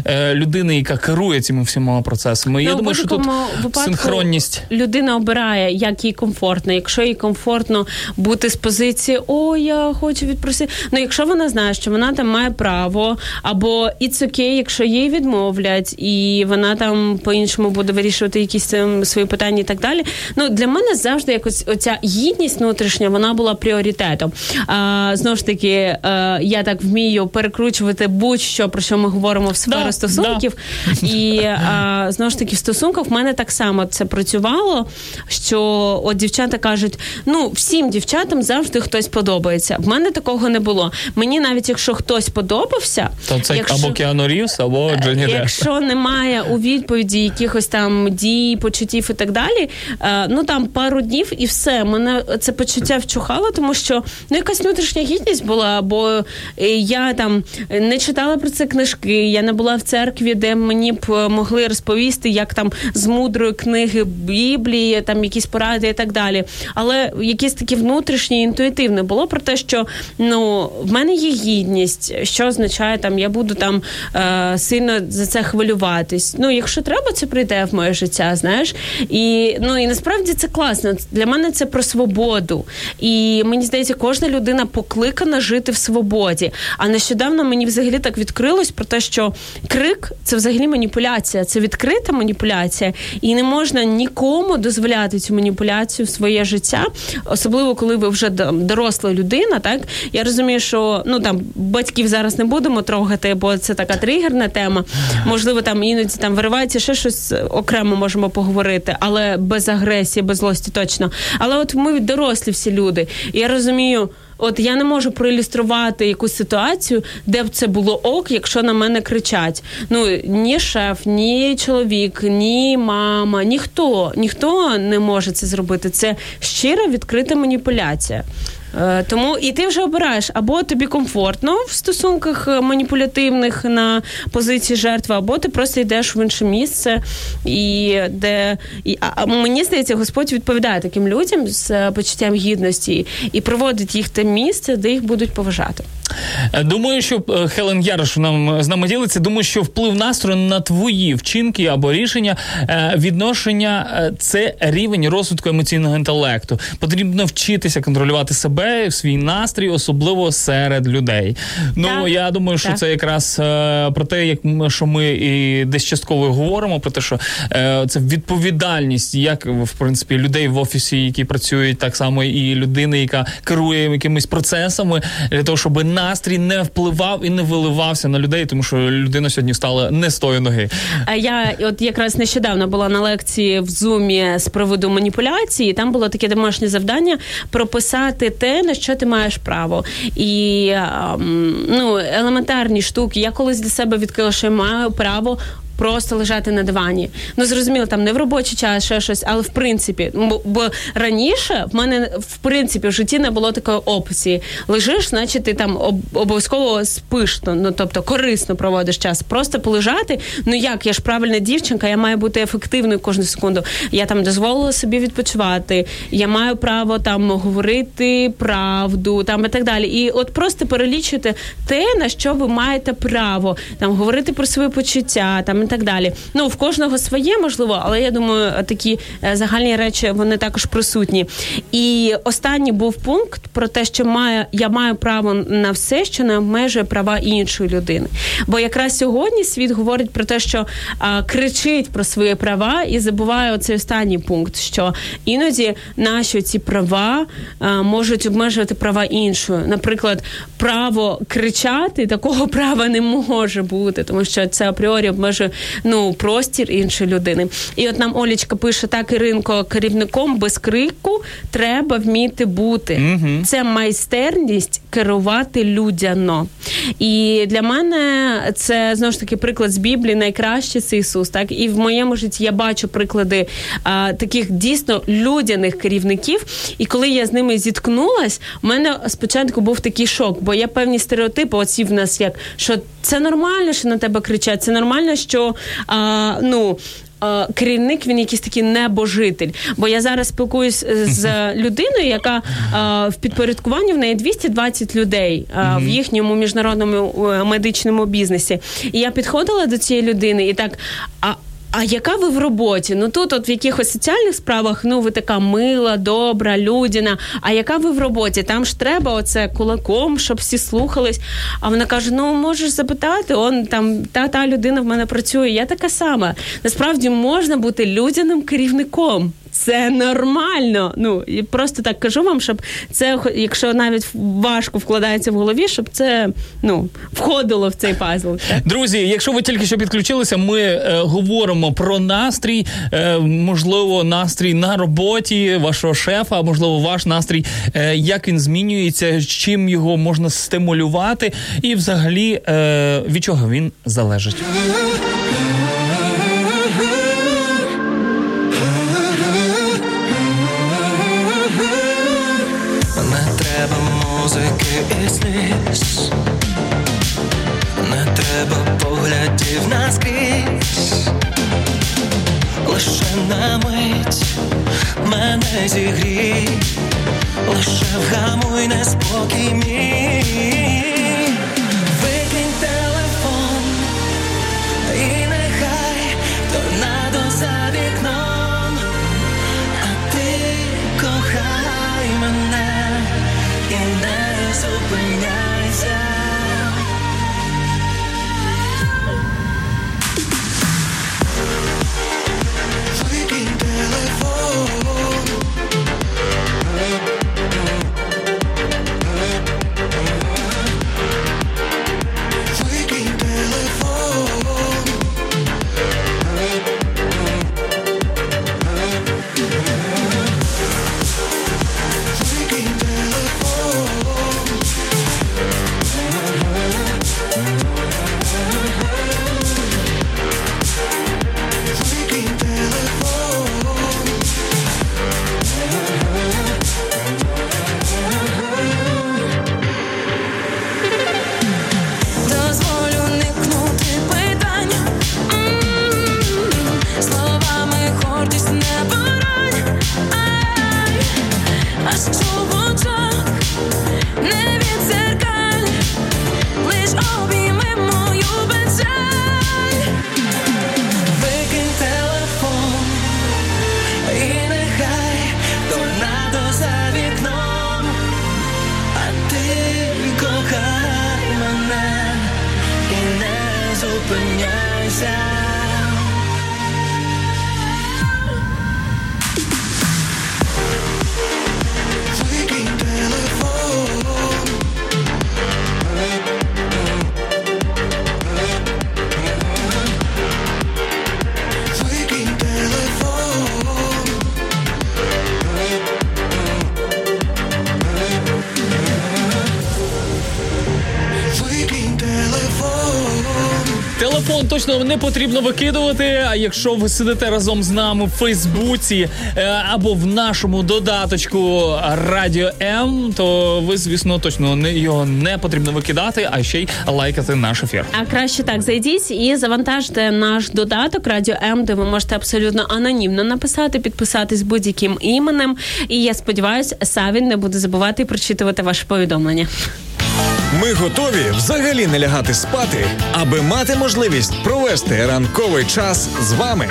е, людини, яка керує цими всіма процесами. Я Ну, думаю, що тут випадку синхронність. Людина обирає, як їй комфортно. Якщо їй комфортно бути з позиції О, я хочу відпросити. Ну, якщо вона знає, що вона там має право, або it's okay, якщо їй відмовлять, і вона там по-іншому буде вирішувати якісь там свої питання і так далі. Ну для мене завжди якось оця гідність внутрішня вона була пріоритетом. А, знову ж таки, е, я так вмію перекручувати будь-що про що ми говоримо в сфері Да, стосунків. І а, знову ж таки, в стосунках в мене так само це працювало. Що от дівчата кажуть: ну всім дівчатам завжди хтось подобається. В мене такого не було. Мені навіть якщо хтось подобався, То це якщо... або Кіану Рівс, або Джонні Депп. Якщо немає у відповіді якихось там дій, почуттів і так далі, е, ну там пару днів і все. Мене це почуття вчухало, тому що ну якась внутрішня гідність була, бо е, я там не читала про це книжки, я не була в церкві, де мені б е, могли розповісти, як там з мудрої книги Біблії, там якісь поради і так далі. Але якісь такі внутрішні, інтуїтивне було про те, що ну в мене є гідність, що означає там, я буду там е, сильно за це хвилюватись. Ну, якщо треба, це прийде в моє життя, знаєш. І ну і насправді це класно. Для мене це про свободу. І мені здається, кожна людина покликана жити в свободі. А нещодавно мені взагалі так відкрилось про те, що крик це взагалі маніпуляція, це відкрита маніпуляція, і не можна нікому дозволяти цю маніпуляцію в своє життя, особливо коли ви вже доросла людина. Так я розумію, що ну там батьків зараз не будемо трогати, бо це така тригерна тема. Можливо, там іноді там виривається ще щось окремо можемо поговорити, але без агресії, без злості точно. Але от ми дорослі всі люди. І я розумію. От я не можу проілюструвати якусь ситуацію, де б це було ок, якщо на мене кричать. Ну ні шеф, ні чоловік, ні мама, ніхто, ніхто не може це зробити. Це щира відкрита маніпуляція. Е, Тому і ти вже обираєш або тобі комфортно в стосунках е, маніпулятивних на позиції жертви, або ти просто йдеш в інше місце, і де і, а, мені здається, Господь відповідає таким людям з е, почуттям гідності і проводить їх те місце, де їх будуть поважати. Е, Думаю, що е, Хелен Ярош нам з нами ділиться. Думаю, що вплив настрою на твої вчинки або рішення е, відношення е, це рівень розвитку емоційного інтелекту. Потрібно вчитися контролювати себе, свій настрій, особливо серед людей. Ну Так. я думаю, що Так. це якраз е, про те, як ми, що ми і десь частково говоримо, про те, що е, це відповідальність, як в принципі людей в офісі, які працюють, так само і людини, яка керує якимись процесами, для того, щоб настрій не впливав і не виливався на людей, тому що людина сьогодні стала не з тої ноги. А я от якраз нещодавно була на лекції в зумі з приводу маніпуляції. Там було таке домашнє завдання прописати те, на що ти маєш право. І ем, ну, елементарні штуки. Я колись для себе відкрила, що я маю право. Просто лежати на дивані. Ну зрозуміло, там не в робочий час, ще щось, але в принципі, бо, бо раніше в мене в принципі в житті не було такої опції. Лежиш, значить ти там об, обов'язково спиш, ну, ну тобто корисно проводиш час. Просто полежати. Ну як я ж правильна дівчинка, я маю бути ефективною кожну секунду. Я там дозволила собі відпочивати. Я маю право там говорити правду, там і так далі. І от просто перелічуйте те, на що ви маєте право, там говорити про свої почуття, там і так далі. Ну в кожного своє можливо, але я думаю, такі е, загальні речі вони також присутні. І останній був пункт про те, що маю, я маю право на все, що не обмежує права іншої людини. Бо якраз сьогодні світ говорить про те, що а, кричить про свої права і забуває оцей останній пункт, що іноді наші ці права а, можуть обмежувати права іншої. Наприклад, право кричати такого права не може бути, тому що це апріорі обмежує ну простір іншої людини. І от нам Олічка пише так, Іринко, керівником без крику треба вміти бути. Це майстерність керувати людяно. І для мене це знову ж таки приклад з Біблії. Найкраще це Ісус. Так і в моєму житті я бачу приклади а, таких дійсно людяних керівників. І коли я з ними зіткнулась, у мене спочатку був такий шок, бо є певні стереотипи. Оці в нас як що це нормально, що на тебе кричать, це нормально, що а, ну. Керівник він якийсь такий небожитель. Бо я зараз спілкуюсь е, з людиною, яка в підпорядкуванні в неї 220 людей в їхньому міжнародному е, медичному бізнесі. І я підходила до цієї людини і так. А а яка ви в роботі? Ну тут, от в якихось соціальних справах, ну ви така мила, добра, людяна. А яка ви в роботі? Там ж треба оце кулаком, щоб всі слухались. А вона каже: Ну можеш запитати, он там та та людина в мене працює. Я така сама. Насправді можна бути людяним керівником. Це нормально. Ну і просто так кажу вам, щоб це, якщо навіть важко вкладається в голові, щоб це ну входило в цей пазл. Так? Друзі, якщо ви тільки що підключилися, ми е, говоримо про настрій, е, можливо, настрій на роботі вашого шефа, можливо, ваш настрій, е, як він змінюється, чим його можна стимулювати, і взагалі е, від чого він залежить. Лише вгамуй не потрібно викидувати. А якщо ви сидите разом з нами в Фейсбуці е, або в нашому додаточку Радіо М, то ви, звісно, точно не його не потрібно викидати, а ще й лайкати наш ефір. А краще так зайдіть і завантажте наш додаток Радіо М, де ви можете абсолютно анонімно написати, підписатись будь-яким іменем. І я сподіваюся, Савін не буде забувати прочитувати ваше повідомлення. Ми готові взагалі не лягати спати, аби мати можливість провести ранковий час з вами.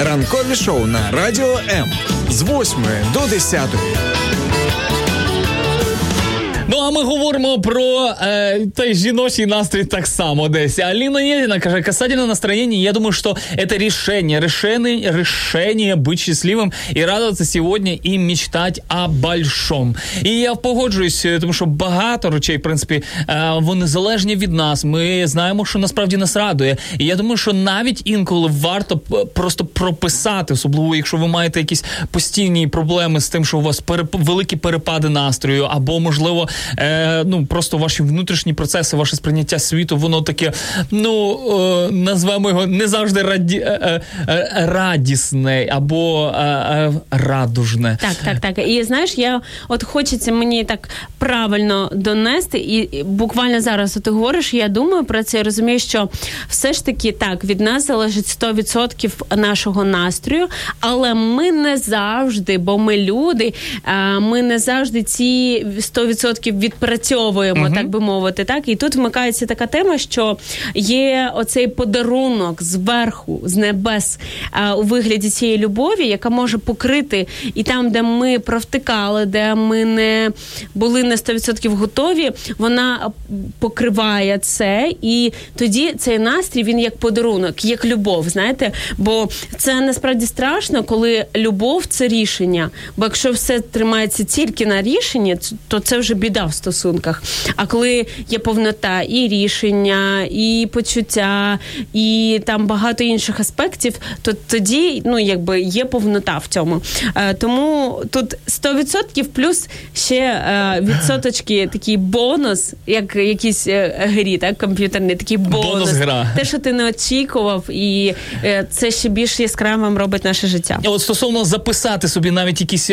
Ранкові шоу на Радіо М з 8 до 10. Ну а ми говоримо про е, той жіночий настрій так само десь. Алина Елена каже, касательно настроения, я думаю, что это решение, решение, решение быть счастливым и радоваться сегодня и мечтать о большом. І я погоджуюсь, е, тому що багато речей, в принципі, е, вони залежні від нас. Ми знаємо, що насправді нас радує. І я думаю, що навіть інколи варто п- просто прописати, особливо якщо ви маєте якісь постійні проблеми з тим, що у вас переп... великі перепади настрою, або можливо, е, ну просто ваші внутрішні процеси, ваше сприйняття світу, воно таке, ну е, назвемо його не завжди раді... е, е, е, радісне або е, радужне. Так, так, так. І знаєш, я от хочеться мені так правильно донести, і буквально зараз ти говориш, я думаю про це і розумію, що все ж таки так від нас залежить 100% нашого настрою, але ми не завжди, бо ми люди, ми не завжди ці 100% відпрацьовуємо, так би мовити. Так, і тут вмикається така тема, що є оцей подарунок зверху, з небес а, у вигляді цієї любові, яка може покрити і там, де ми провтикали, де ми не були на 100% готові, вона покриває це, і тоді цей настрій він як подарунок, як любов. Знаєте, бо це насправді страшно, коли любов це рішення. Бо якщо все тримається тільки на рішенні, то це вже біда в стосунках. А коли є повнота і рішення, і почуття, і там багато інших аспектів, то тоді ну якби є повнота в цьому. Е, тому тут 100% плюс ще е, відсоточки такий бонус, як якісь е, грі, так комп'ютерний такий бонус. Бонус-гра. Те, що ти не очікував, і е, це ще більш яскравим робить наше життя. От стосовно записати собі навіть якісь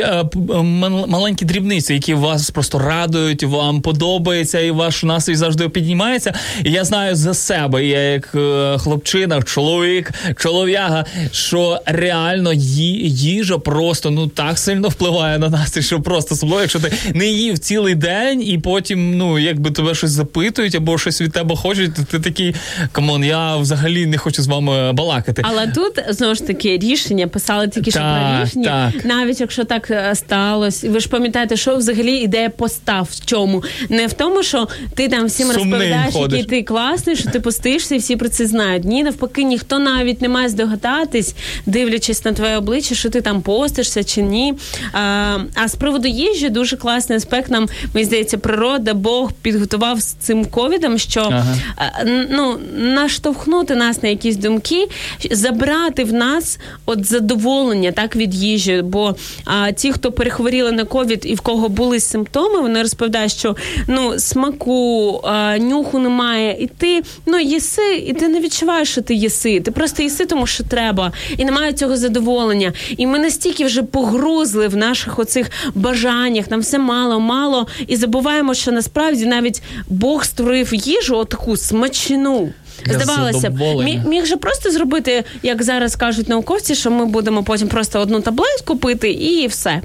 маленькі дрібниці, які вас просто радують, радують, вам подобається, і ваш настрій завжди піднімається. І я знаю за себе, я як е, хлопчина, чоловік, чолов'яга, що реально ї- їжа просто ну так сильно впливає на настрій, що просто особливо, якщо ти не їв цілий день, і потім, ну якби тебе щось запитують або щось від тебе хочуть, то ти такий come on, я взагалі не хочу з вами балакати. Але тут знову ж таки рішення писали тільки що про рішення. так. Навіть якщо так е, сталося, ви ж пам'ятаєте, що взагалі ідея поста в чому? Не в тому, що ти там всім Сумним розповідаєш, ходиш. який ти класний, що ти постишся, і всі про це знають. Ні, навпаки, ніхто навіть не має здогадатись, дивлячись на твоє обличчя, що ти там постишся чи ні. А, а з приводу їжі дуже класний аспект. Нам мені здається, природа, Бог підготував з цим ковідом, що Ага. а, ну, наштовхнути нас на якісь думки, забрати в нас от задоволення так від їжі. Бо а, ті, хто перехворіли на ковід і в кого були симптоми, вони розповідають, що ну смаку, а, нюху немає, і ти ну їси, і ти не відчуваєш, що ти їси. Ти просто їси, тому що треба, і немає цього задоволення. І ми настільки вже погрузли в наших оцих бажаннях, нам все мало, мало, і забуваємо, що насправді навіть Бог створив їжу отаку смачну. Я Здавалося б, міг, міг же просто зробити, як зараз кажуть науковці, що ми будемо потім просто одну таблетку пити і все.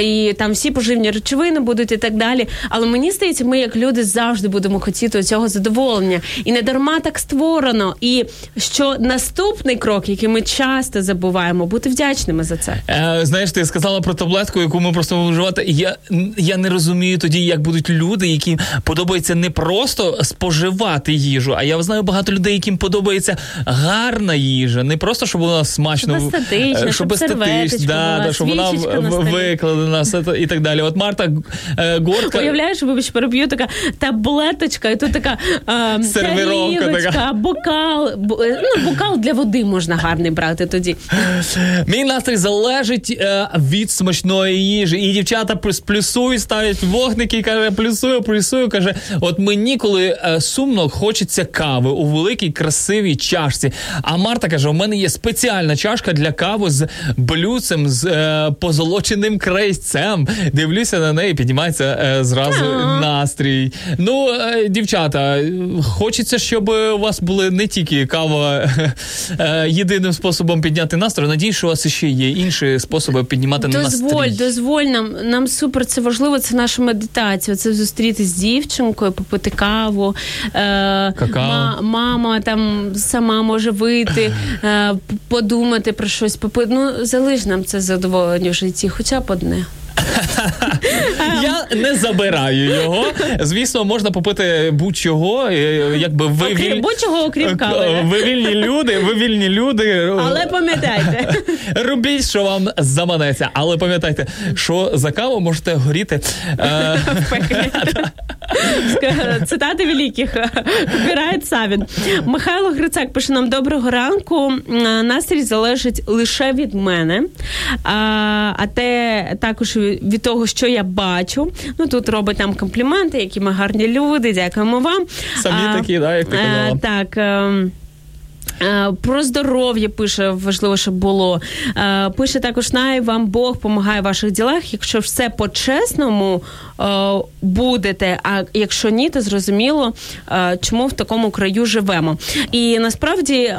І там всі поживні речовини будуть і так далі. Але мені здається, ми, як люди, завжди будемо хотіти цього задоволення. І не дарма так створено. І що наступний крок, який ми часто забуваємо, бути вдячними за це. Е, знаєш, ти сказала про таблетку, яку ми просто вживати. Я, я не розумію тоді, як будуть люди, яким подобається не просто споживати їжу, а я знаю багато людей, яким подобається гарна їжа, не просто щоб вона смачно Щоб естетична, е, щоб серветочка да, була, да, щоб вона викладена все і так далі. От Марта е, Гортка. Уявляєш, вибач, переб'ю така таблеточка, і тут така е, Сервіровка така. бокал. е, Ну, бокал для води можна гарний брати тоді. Мій настрій залежить е, від смачної їжі. І дівчата плюс- плюсують, ставлять вогники і каже, плюсую, плюсую. Каже, от мені, коли е, сумно, хочеться кави у великій красивій чашці. А Марта каже: у мене є спеціальна чашка для кави з блюдцем, з е, позолоченим крейцем. Дивлюся на неї, піднімається е, зразу настрій. Ну, е, дівчата, хочеться, щоб у вас були не тільки кава е, єдиним способом підняти настрій. Надію, що у вас ще є інші способи піднімати Дозволь, настрій. дозволь дозволь нам. Нам супер це важливо. Це наша медитація. Це зустріти з дівчинкою, попити каву. Е, Какао. Мама там сама може вийти, е, подумати про щось. Ну залиш нам це задоволення в житті, хоча б одне. Я не забираю його. Звісно, можна попити будь-чого, е, якби ви Окрім віль- будь-чого, окрім Е, кави. Ви вільні люди, ви вільні люди. Але пам'ятайте. Робіть, що вам заманеться. Але пам'ятайте, що за каву можете горіти. е, Цитати великих. Копірайт Савін. Михайло Грицак пише нам доброго ранку. Настрій залежить лише від мене, а, а те також від того, що я бачу. Ну тут робить нам компліменти, які ми гарні люди. Дякуємо вам. Самі такі, да, як ти е, казала. Так. ем, Е, Про здоров'я пише, важливо, щоб було. Е, Пише також най вам Бог допомагає в ваших ділах. Якщо все по-чесному будете, а якщо ні, то зрозуміло, чому в такому краю живемо. І насправді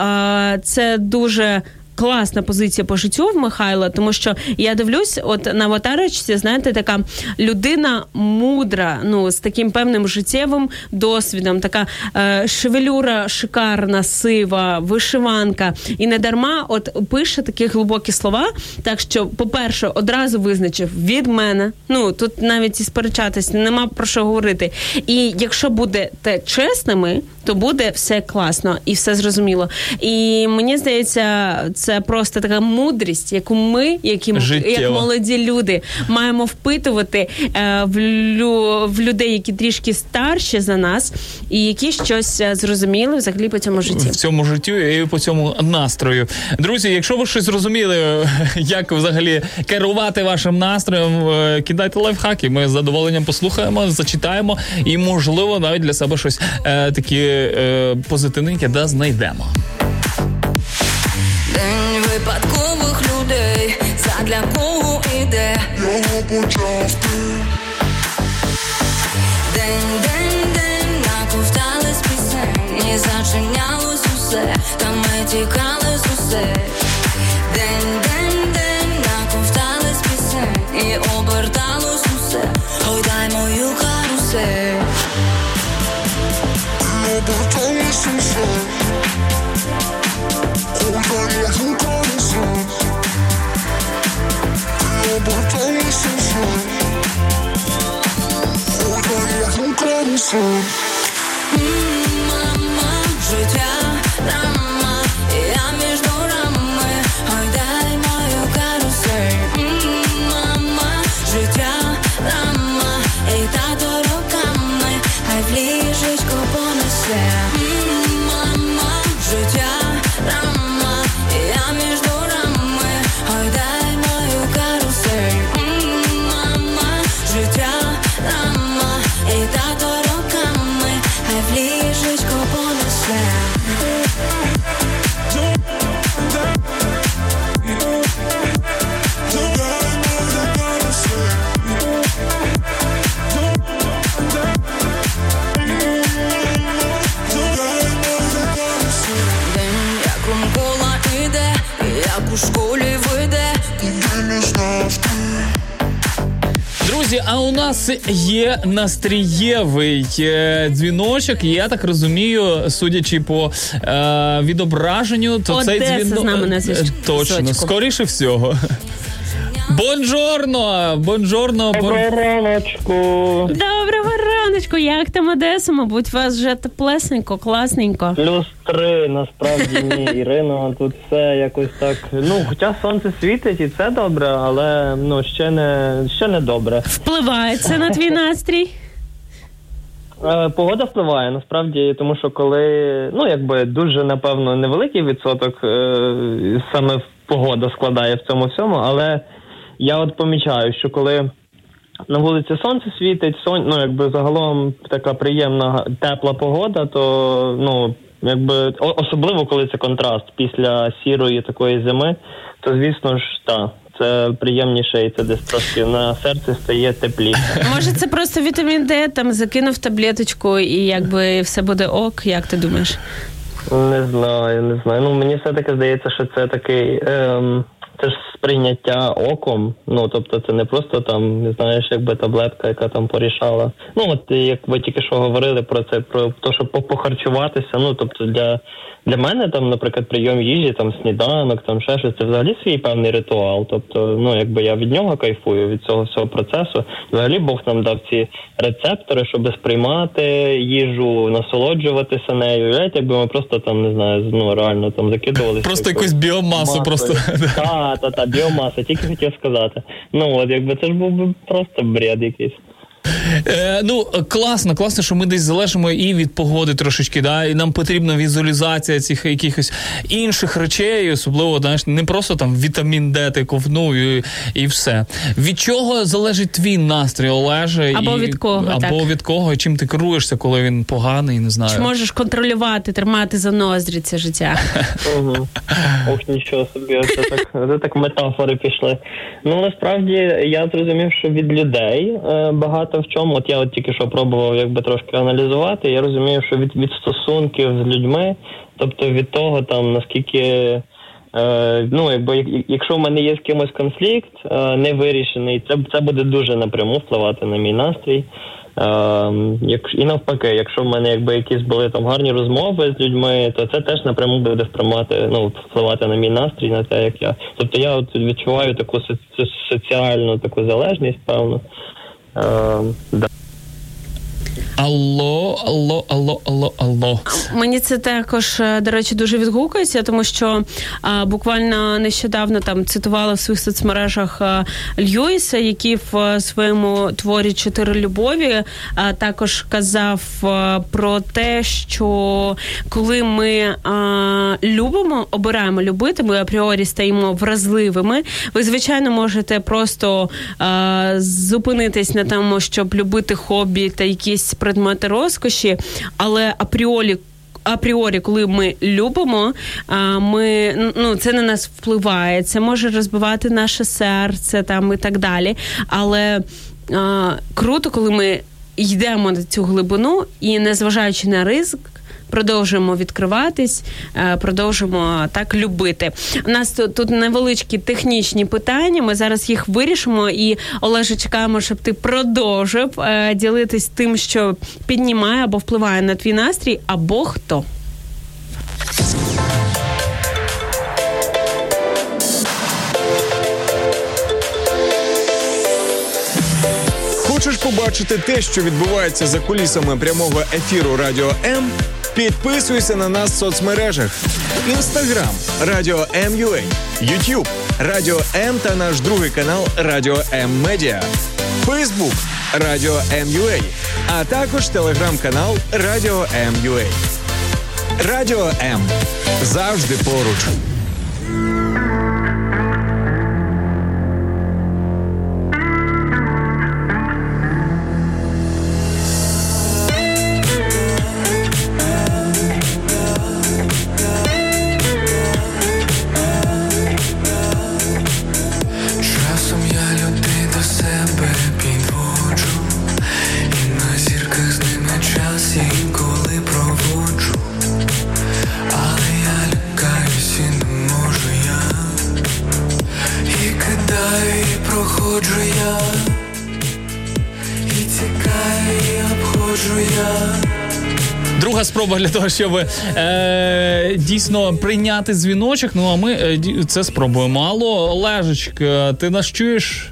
це дуже. Класна позиція по життю в Михайла, тому що я дивлюсь, от на аватарочці, знаєте, така людина мудра, ну з таким певним життєвим досвідом, така е, шевелюра шикарна, сива, вишиванка. І не дарма от пише такі глибокі слова. Так що, по-перше, одразу визначив від мене. Ну тут навіть і сперечатись нема про що говорити. І якщо будете чесними, то буде все класно і все зрозуміло. І мені здається, це просто така мудрість, яку ми, які Життєва. як молоді люди, маємо впитувати е, в, лю, в людей, які трішки старші за нас, і які щось е, зрозуміли взагалі по цьому житті. в цьому життю і по цьому настрою. Друзі, якщо ви щось зрозуміли, як взагалі керувати вашим настроєм, е, кидайте лайфхаки. Ми з задоволенням послухаємо, зачитаємо і, можливо, навіть для себе щось е, такі е, позитивненьке да знайдемо. День випадкових людей, задля кого іде? Його почав ти. День, день, день, наковтались пісень, і зачинялось усе, та ми тікали з усе. День, день, день, наковтались пісень, і оберталось усе, гойдай мою карусель. Оберталось усе, карусель. У нас є настрієвий е, дзвіночок. і Я так розумію, судячи по е, відображенню, то Одеса цей дзвінок з нами на зв'язку. точно скоріше всього. Buongiorno! Buongiorno! buon... раночку. Доброго раночку, як там Одеса? Мабуть, у вас вже теплесенько, класненько. Плюс три, насправді ні, Ірино, тут все якось так. Ну, хоча сонце світить і це добре, але ну ще не ще не добре. Впливає це на твій настрій? Е, Погода впливає насправді, тому що коли ну якби дуже напевно невеликий відсоток е, саме погода складає в цьому всьому, але я от помічаю, що коли на вулиці сонце світить, сон, ну якби загалом така приємна тепла погода, то ну якби особливо коли це контраст після сірої такої зими, то звісно ж та. Це приємніше і це десь трошки на серці стає тепліше. Може, це просто вітамін Д, там закинув таблеточку і якби все буде ок, як ти думаєш? Не знаю, не знаю. Ну мені все таки здається, що це такий. Ем, це ж сприйняття оком. Ну тобто, це не просто там, не знаєш, якби таблетка, яка там порішала. Ну от як ви тільки що говорили про це, про те, щоб по- похарчуватися. Ну тобто для, для мене там, наприклад, прийом їжі, там сніданок, там ще щось, це взагалі свій певний ритуал. Тобто, ну якби я від нього кайфую від цього всього процесу. Взагалі Бог нам дав ці рецептори, щоб сприймати їжу, насолоджуватися нею. Уявляєте, якби ми просто там не знаю, ну реально там закидувалися. Просто якусь біомасу, просто. Та, та, та, біомаса, тільки хотів сказати. Ну от якби це ж був би просто бред якийсь. Е, ну, класно, класно, що ми десь залежимо і від погоди трошечки, да, і нам потрібна візуалізація цих якихось інших речей, особливо, знаєш, не просто там вітамін Д ти ковнув і, і все. Від чого залежить твій настрій, Олеже? Або і, від кого, Або так. від кого, і чим ти керуєшся, коли він поганий, не знаю. Чи можеш контролювати, тримати за ноздрі це життя? Ох, нічого собі, це так, це так метафори пішли. Ну насправді я зрозумів, що від людей е, багато в чому. От я от тільки що пробував якби трошки аналізувати. Я розумію, що від, від стосунків з людьми, тобто від того, там наскільки. Е, ну, якби якщо в мене є з кимось конфлікт е, не вирішений, це, це буде дуже напряму впливати на мій настрій. Е, як, і навпаки, якщо в мене якби якісь були там гарні розмови з людьми, то це теж напряму буде впливати, ну, впливати на мій настрій, на те, як я. Тобто я от відчуваю таку со- со- соціальну таку залежність, певно. Е, да. Алло, алло, алло, алло, алло. Мені це також, е, до речі, дуже відгукується, тому що а, буквально нещодавно там цитувала в своїх соцмережах а, Льюіса, який в е, своєму творі Чотири любові а, також казав про те, що коли ми любимо, обираємо любити, ми апріорі стаємо вразливими. Ви, звичайно, можете просто зупинитись на тому, щоб любити хобі та якісь предмети розкоші, але апріорі апріорі, коли ми любимо, ми ну це на нас впливає. Це може розбивати наше серце там і так далі. Але а, круто, коли ми йдемо на цю глибину і, незважаючи на ризик. Продовжуємо відкриватись, е, продовжуємо так любити. У нас тут, невеличкі технічні питання. Ми зараз їх вирішимо. І Олеже, чекаємо, щоб ти продовжив е, ділитись тим, що піднімає або впливає на твій настрій, або хто. Хочеш побачити те, що відбувається за кулісами прямого ефіру Радіо М? Підписуйся на нас в соцмережах: Інстаграм Радіо М.Ю.А., Ютуб Радіо М та наш другий канал Радіо М Медіа, Фейсбук Радіо М.Ю.А., а також телеграм-канал Радіо М.Ю.А. Радіо М завжди поруч. Спроба для того, щоб е, дійсно прийняти дзвіночок. Ну а ми е, це спробуємо. Алло, Олежечка, ти нас чуєш?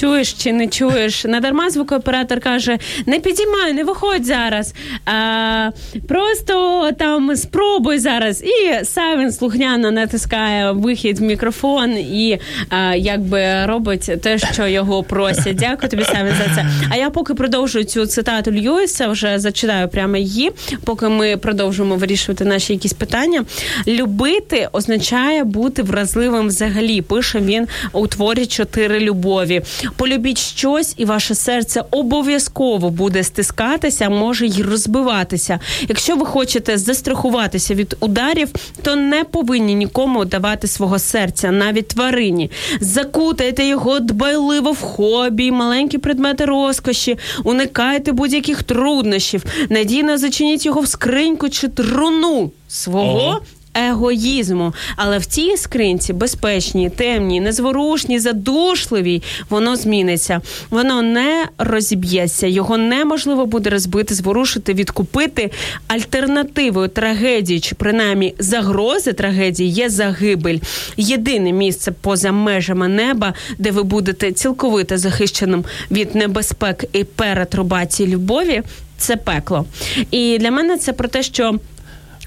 Чуєш чи не чуєш? Надарма звукооператор каже: не підіймай, не виходь зараз. А, просто там спробуй зараз. І Савін слухняно натискає вихід в мікрофон і а, якби робить те, що його просять. Дякую тобі, Савін, за це. А я поки продовжую цю цитату Льюіса, вже зачитаю прямо її, поки ми продовжуємо вирішувати наші якісь питання. Любити означає бути вразливим взагалі. Пише він у творі чотири любові. Полюбіть щось, і ваше серце обов'язково буде стискатися, може й розбиватися. Якщо ви хочете застрахуватися від ударів, то не повинні нікому давати свого серця, навіть тварині. Закутайте його дбайливо в хобі, маленькі предмети розкоші, уникайте будь-яких труднощів, надійно зачиніть його в скриньку чи труну свого. Ого. Егоїзму, але в цій скринці безпечній, темній, незворушній, задушливій, воно зміниться. Воно не розіб'ється, його неможливо буде розбити, зворушити, відкупити. Альтернативою трагедії, чи принаймні загрози трагедії є загибель. Єдине місце поза межами неба, де ви будете цілковито захищеним від небезпек і перетрубації любові. Це пекло. І для мене це про те, що.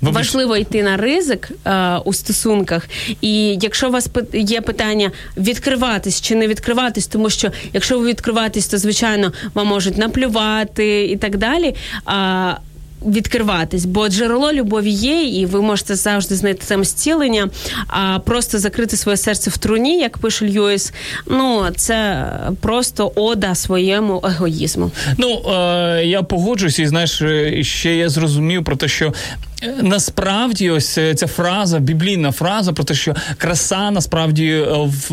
Важливо йти на ризик е, у стосунках, і якщо у вас є питання відкриватись чи не відкриватись, тому що якщо ви відкриватись, то звичайно вам можуть наплювати і так далі. А відкриватись, бо джерело любові є, і ви можете завжди знайти там зцілення, а просто закрити своє серце в труні, як пише Льюіс, ну це просто ода своєму егоїзму. Ну е, я погоджуюся, і знаєш, ще я зрозумів про те, що. е, Насправді, ось е, ця фраза, біблійна фраза про те, що краса насправді е, в,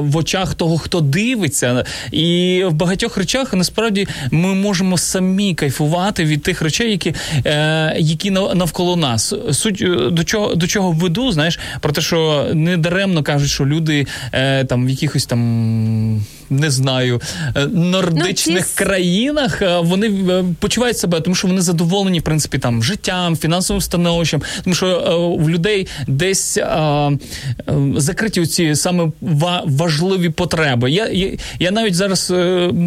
в очах того, хто дивиться, і в багатьох речах насправді ми можемо самі кайфувати від тих речей, які, е, які навколо нас. Суть е, до чого до чого веду, знаєш, про те, що не даремно кажуть, що люди е, там в якихось там не знаю е, нордичних Ну, ці- країнах е, вони е, почувають себе, тому що вони задоволені, в принципі, там життям, фінансовим становищем, тому що в людей десь е, закриті ці саме важливі потреби. Я, я, я навіть зараз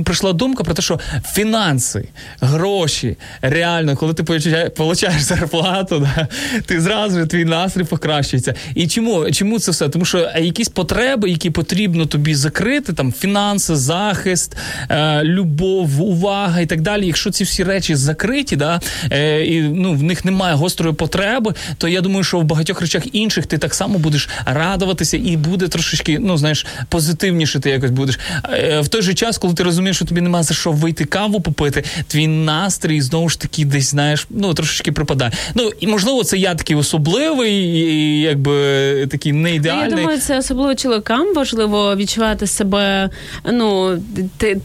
прийшла думка про те, що фінанси, гроші, реально, коли ти получаєш, зарплату, да, ти зразу твій настрій покращується. І чому, чому це все? Тому що якісь потреби, які потрібно тобі закрити, там фінанси, захист, е, любов, увага і так далі. Якщо ці всі речі закриті, да, е, і ну, в них немає гострої потреби, то я думаю, що в багатьох речах інших ти так само будеш радуватися і буде трошечки, ну знаєш, позитивніше ти якось будеш. Е, в той же час, коли ти розумієш, що тобі немає за що вийти каву попити, твій настрій знову ж таки десь знаєш, ну трошечки припадає. Ну і можливо, це я такий особливий, і якби такий не Ну, Я думаю, це особливо чоловікам важливо відчувати себе ну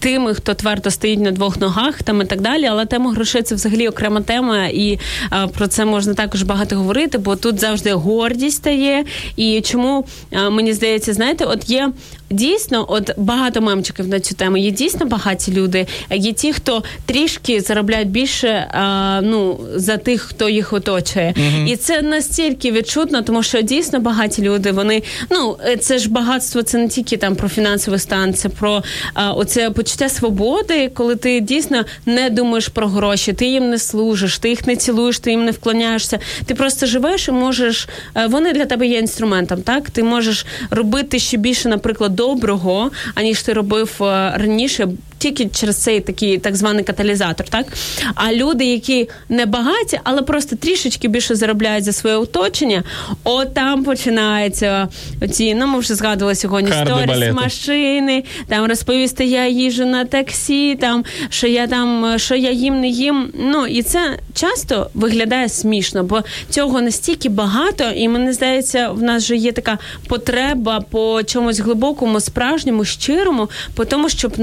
тими, хто твердо стоїть на двох ногах, там і так далі. Але тема грошей це взагалі окрема тема, і а, про це можна також багато говорити, бо тут завжди гордість стає. І чому а, мені здається, знаєте, от є. Дійсно, от багато мемчиків на цю тему. Є дійсно багаті люди. Є ті, хто трішки заробляють більше а, ну, за тих, хто їх оточує. І це настільки відчутно, тому що дійсно багаті люди. Вони ну це ж багатство, це не тільки там про фінансовий стан, це про а, оце почуття свободи, коли ти дійсно не думаєш про гроші, ти їм не служиш, ти їх не цілуєш, ти їм не вклоняєшся. Ти просто живеш і можеш. е, Вони для тебе є інструментом. Так ти можеш робити ще більше, наприклад, доброго, аніж ти робив е, раніше. Тільки через цей такий так званий каталізатор, так а люди, які не багаті, але просто трішечки більше заробляють за своє оточення, от там починаються ці, ну ми вже згадували сьогодні сторіс машини, там розповісти, я їжу на таксі, там що я там, що я їм не їм. Ну і це часто виглядає смішно, бо цього настільки багато, і мені здається, в нас же є така потреба по чомусь глибокому, справжньому, щирому, по тому, щоб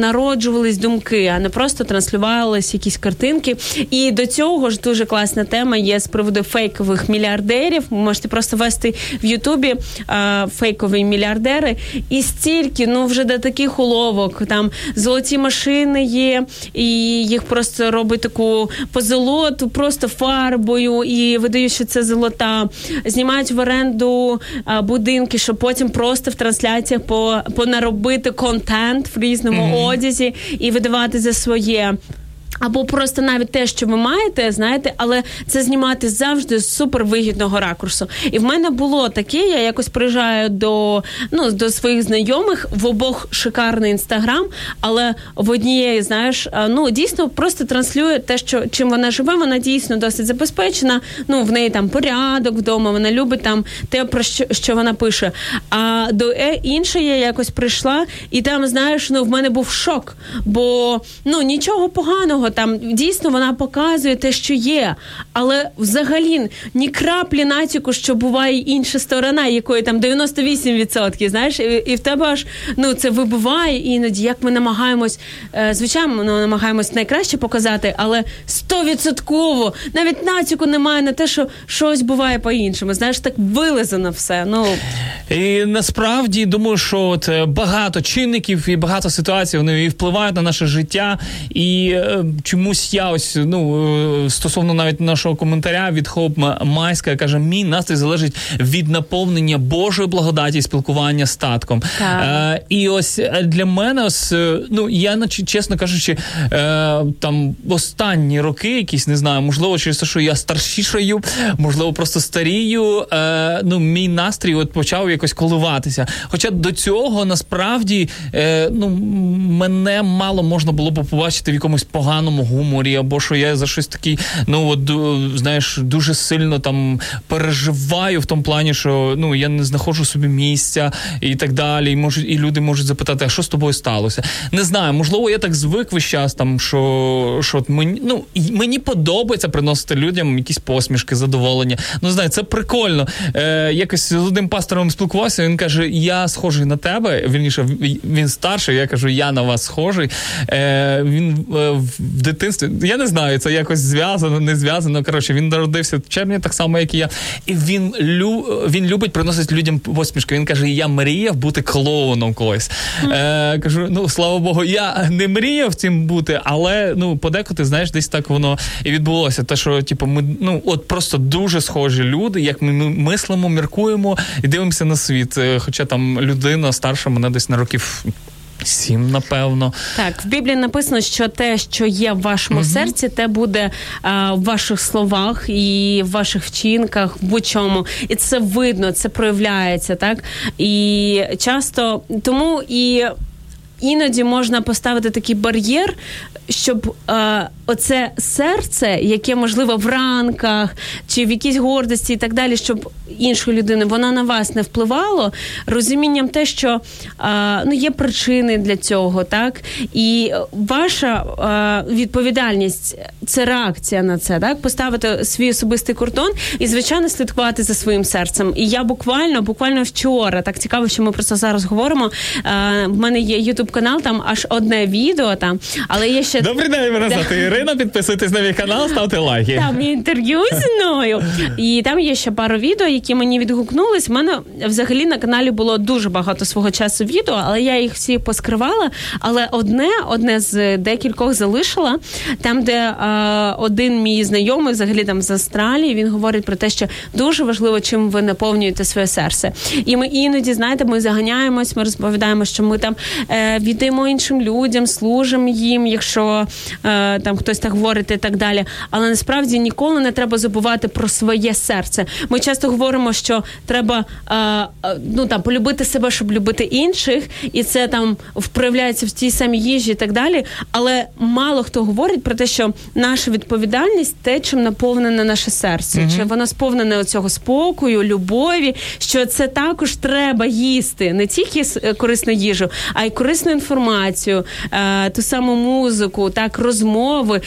народжувались думки, а не просто транслювались якісь картинки. І до цього ж дуже класна тема є з приводу фейкових мільярдерів. Ви можете просто вести в Ютубі а, фейкові мільярдери, і стільки, ну вже до таких уловок. Там золоті машини є, і їх просто робить таку позолоту, просто фарбою, і видають, що це золота. Знімають в оренду а, будинки, щоб потім просто в трансляціях по, понаробити контент в різному одязі і видавати за своє. Або просто навіть те, що ви маєте, знаєте, але це знімати завжди з супервигідного ракурсу. І в мене було таке, я якось приїжджаю до, ну, до своїх знайомих, в обох шикарний інстаграм, але в однієї, знаєш, ну дійсно просто транслює те, що чим вона живе, вона дійсно досить забезпечена. Ну, в неї там порядок вдома, вона любить там те, про що, що вона пише. А до е, іншої я якось прийшла, і там, знаєш, ну в мене був шок, бо ну нічого поганого там дійсно вона показує те, що є, але взагалі ні краплі натяку, що буває інша сторона, якої там 98%, знаєш, і, і в тебе аж ну це вибиває іноді, як ми намагаємось, е, звичайно, ми намагаємось найкраще показати, але 100% навіть натяку немає на те, що щось буває по-іншому. Знаєш, так вилизано все. Ну І насправді думаю, що от е, багато чинників і багато ситуацій вони і впливають на наше життя. І е, чомусь я ось ну е, стосовно навіть нашого коментаря від Хоп Майська каже: мій настрій залежить від наповнення Божої благодаті і спілкування з татком. Так. Е, і ось е, для мене, ось е, ну я наче чесно кажучи, е, там останні роки, якісь не знаю, можливо, через те, що я старшішаю, можливо, просто старію. Е, ну, мій настрій от почав якось коливатися. Хоча до цього насправді е, ну, мене мало можна було б побачити в якомусь поганому гуморі, або що я за щось такий, ну от знаєш, дуже сильно там переживаю в тому плані, що ну я не знаходжу собі місця і так далі. І можуть, і люди можуть запитати, а що з тобою сталося? Не знаю, можливо, я так звик весь час, там що, що мені ну мені подобається приносити людям якісь посмішки, задоволення. Ну знаю, це прикольно. Е, якось з одним пастором спілкувався. Він каже: Я схожий на тебе. Вірніше, він старший. Я кажу, я на вас схожий. Е, він е, дитинстві, я не знаю, це якось зв'язано, не зв'язано. Коротше, він народився в червні, так само, як і я. І він лю, він любить приносити людям посмішки. Він каже: Я мріяв бути клоуном колись. Е, кажу, ну слава Богу, я не мріяв цим бути, але ну подекуди, знаєш, десь так воно і відбулося. Те, що типу, ми ну от просто дуже схожі люди, як ми мислимо, міркуємо і дивимося на світ. Е, Хоча там людина старша мене десь на років. Сім, напевно. Так, в Біблії написано, що те, що є в вашому серці, те буде а, в ваших словах і в ваших вчинках, в будь-чому. І це видно, це проявляється, так? І часто тому і. Іноді можна поставити такий бар'єр, щоб е, оце серце, яке можливо в ранках чи в якійсь гордості і так далі, щоб іншої людини воно на вас не впливало, розумінням те, що а, ну є причини для цього, так і ваша а, відповідальність це реакція на це, так поставити свій особистий кордон і звичайно слідкувати за своїм серцем. І я буквально, буквально вчора, так цікаво, що ми просто зараз говоримо. А, в мене є ютуб канал, там аж одне відео там, але є ще Добрий день, мене Да. Ірина. Підписуйтесь на мій канал, ставте лайки. там є інтерв'ю зі мною. І там є ще пару відео, які мені відгукнулись. У мене взагалі на каналі було дуже багато свого часу відео, але я їх всі поскривала. Але одне, одне з декількох залишила, там, де е, один мій знайомий, взагалі там з Австралії, він говорить про те, що дуже важливо, чим ви наповнюєте своє серце. І ми іноді, знаєте, ми заганяємось, ми розповідаємо, що ми там е, віддаємо іншим людям, служимо їм, якщо е, там хтось так говорить і так далі. Але насправді ніколи не треба забувати про своє серце. Ми часто говоримо, що треба е, е, ну там полюбити себе, щоб любити інших, і це там проявляється в тій самій їжі і так далі. Але мало хто говорить про те, що наша відповідальність те, чим наповнене наше серце, Мгм. чи воно сповнене цього спокою, любові, що це також треба їсти не тільки е, корисну їжу, а й корисну інформацію, ту саму музику, так розмови.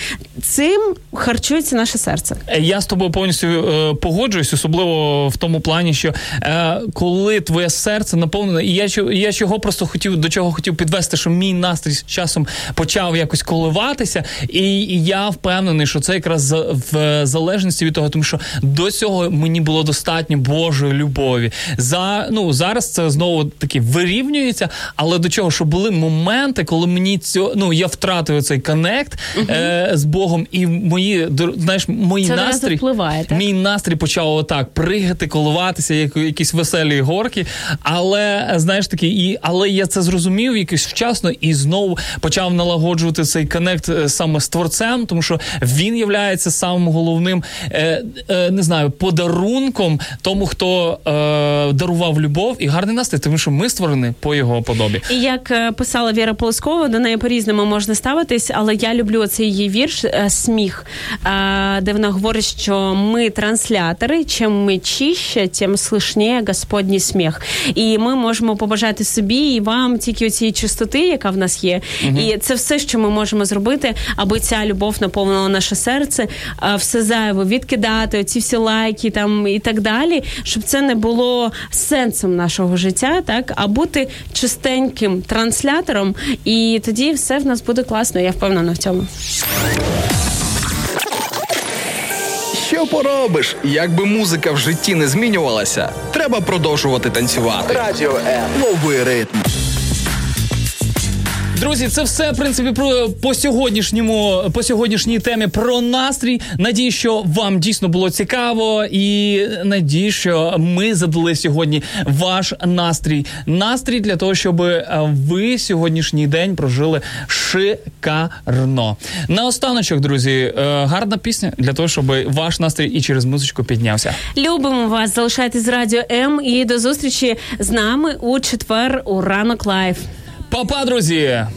Цим харчується наше серце. Е, Я з тобою повністю е, погоджуюсь, особливо в тому плані, що е, коли твоє серце наповнене, і я я чого просто хотів до чого хотів підвести, що мій настрій з часом почав якось коливатися, і, і я впевнений, що це якраз в залежності від того, тому що до цього мені було достатньо Божої любові. За ну зараз це знову таки вирівнюється, але до чого, що були моменти, коли мені цього ну я втратив цей connect е, з Богом, і мої знаєш, мої Це настрій впливає, так? Мій настрій почав отак пригати, коливатися, як якісь веселі горки. Але знаєш таки, і але я це зрозумів якось вчасно і знову почав налагоджувати цей connect е, саме з творцем, тому що він являється самим головним, е, е, не знаю, подарунком тому, хто е, дарував любов і гарний настрій, тому що ми створені по його подобі. І як е, писала Віра Полоскова, до неї по-різному можна ставитись, але я люблю цей її вірш е, сміх, е, де вона говорить, що ми транслятори, чим ми чище, тим слышніє Господній сміх. І ми можемо побажати собі і вам тільки цієї чистоти, яка в нас є. Мгм. І це все, що ми можемо зробити, аби ця любов наповнила наше серце, все зайве відкидати, оці всі лайки там і так далі, щоб це не було сенсом нашого життя, так а бути чистеньким транслятором, і тоді все в нас буде класно. Я впевнена в цьому. Що поробиш? Якби музика в житті не змінювалася, треба продовжувати танцювати. Радіо М. Новий ритм. Друзі, це все в принципі про по сьогоднішньому, по сьогоднішній темі про настрій. Надію, що вам дійсно було цікаво, і надію, що ми задали сьогодні ваш настрій. Настрій для того, щоб е, ви сьогоднішній день прожили шикарно. Наостаночок, друзі, е, гарна пісня для того, щоб ваш настрій і через музичку піднявся. Любимо вас, залишайтесь з радіо М і до зустрічі з нами у четвер у ранок live. Па-па, друзі!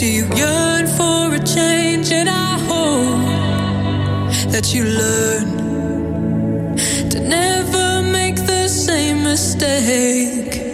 Do you yearn for a change? And I hope that you learn to never make the same mistake.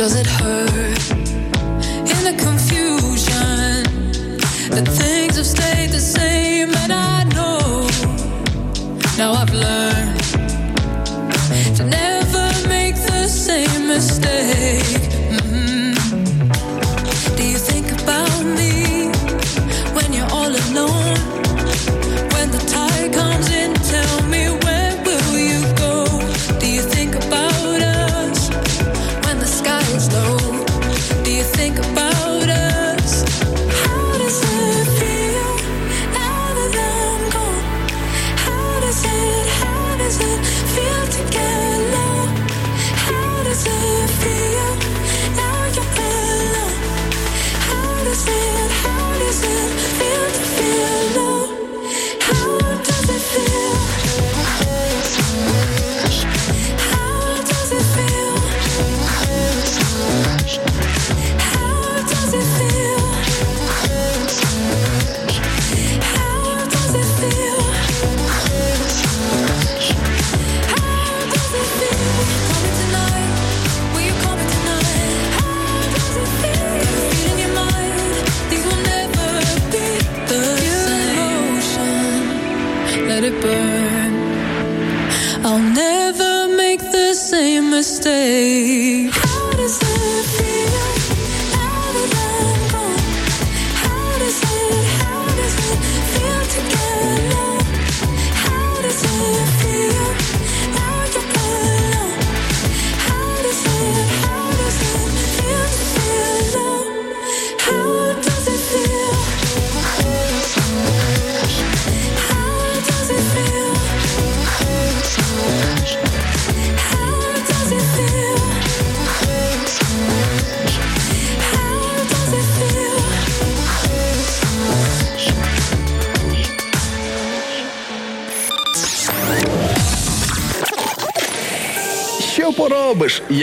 Does it hurt?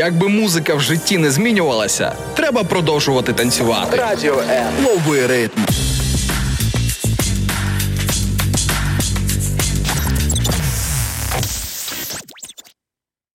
Якби музика в житті не змінювалася, треба продовжувати танцювати. Радіо М. Новий ритм.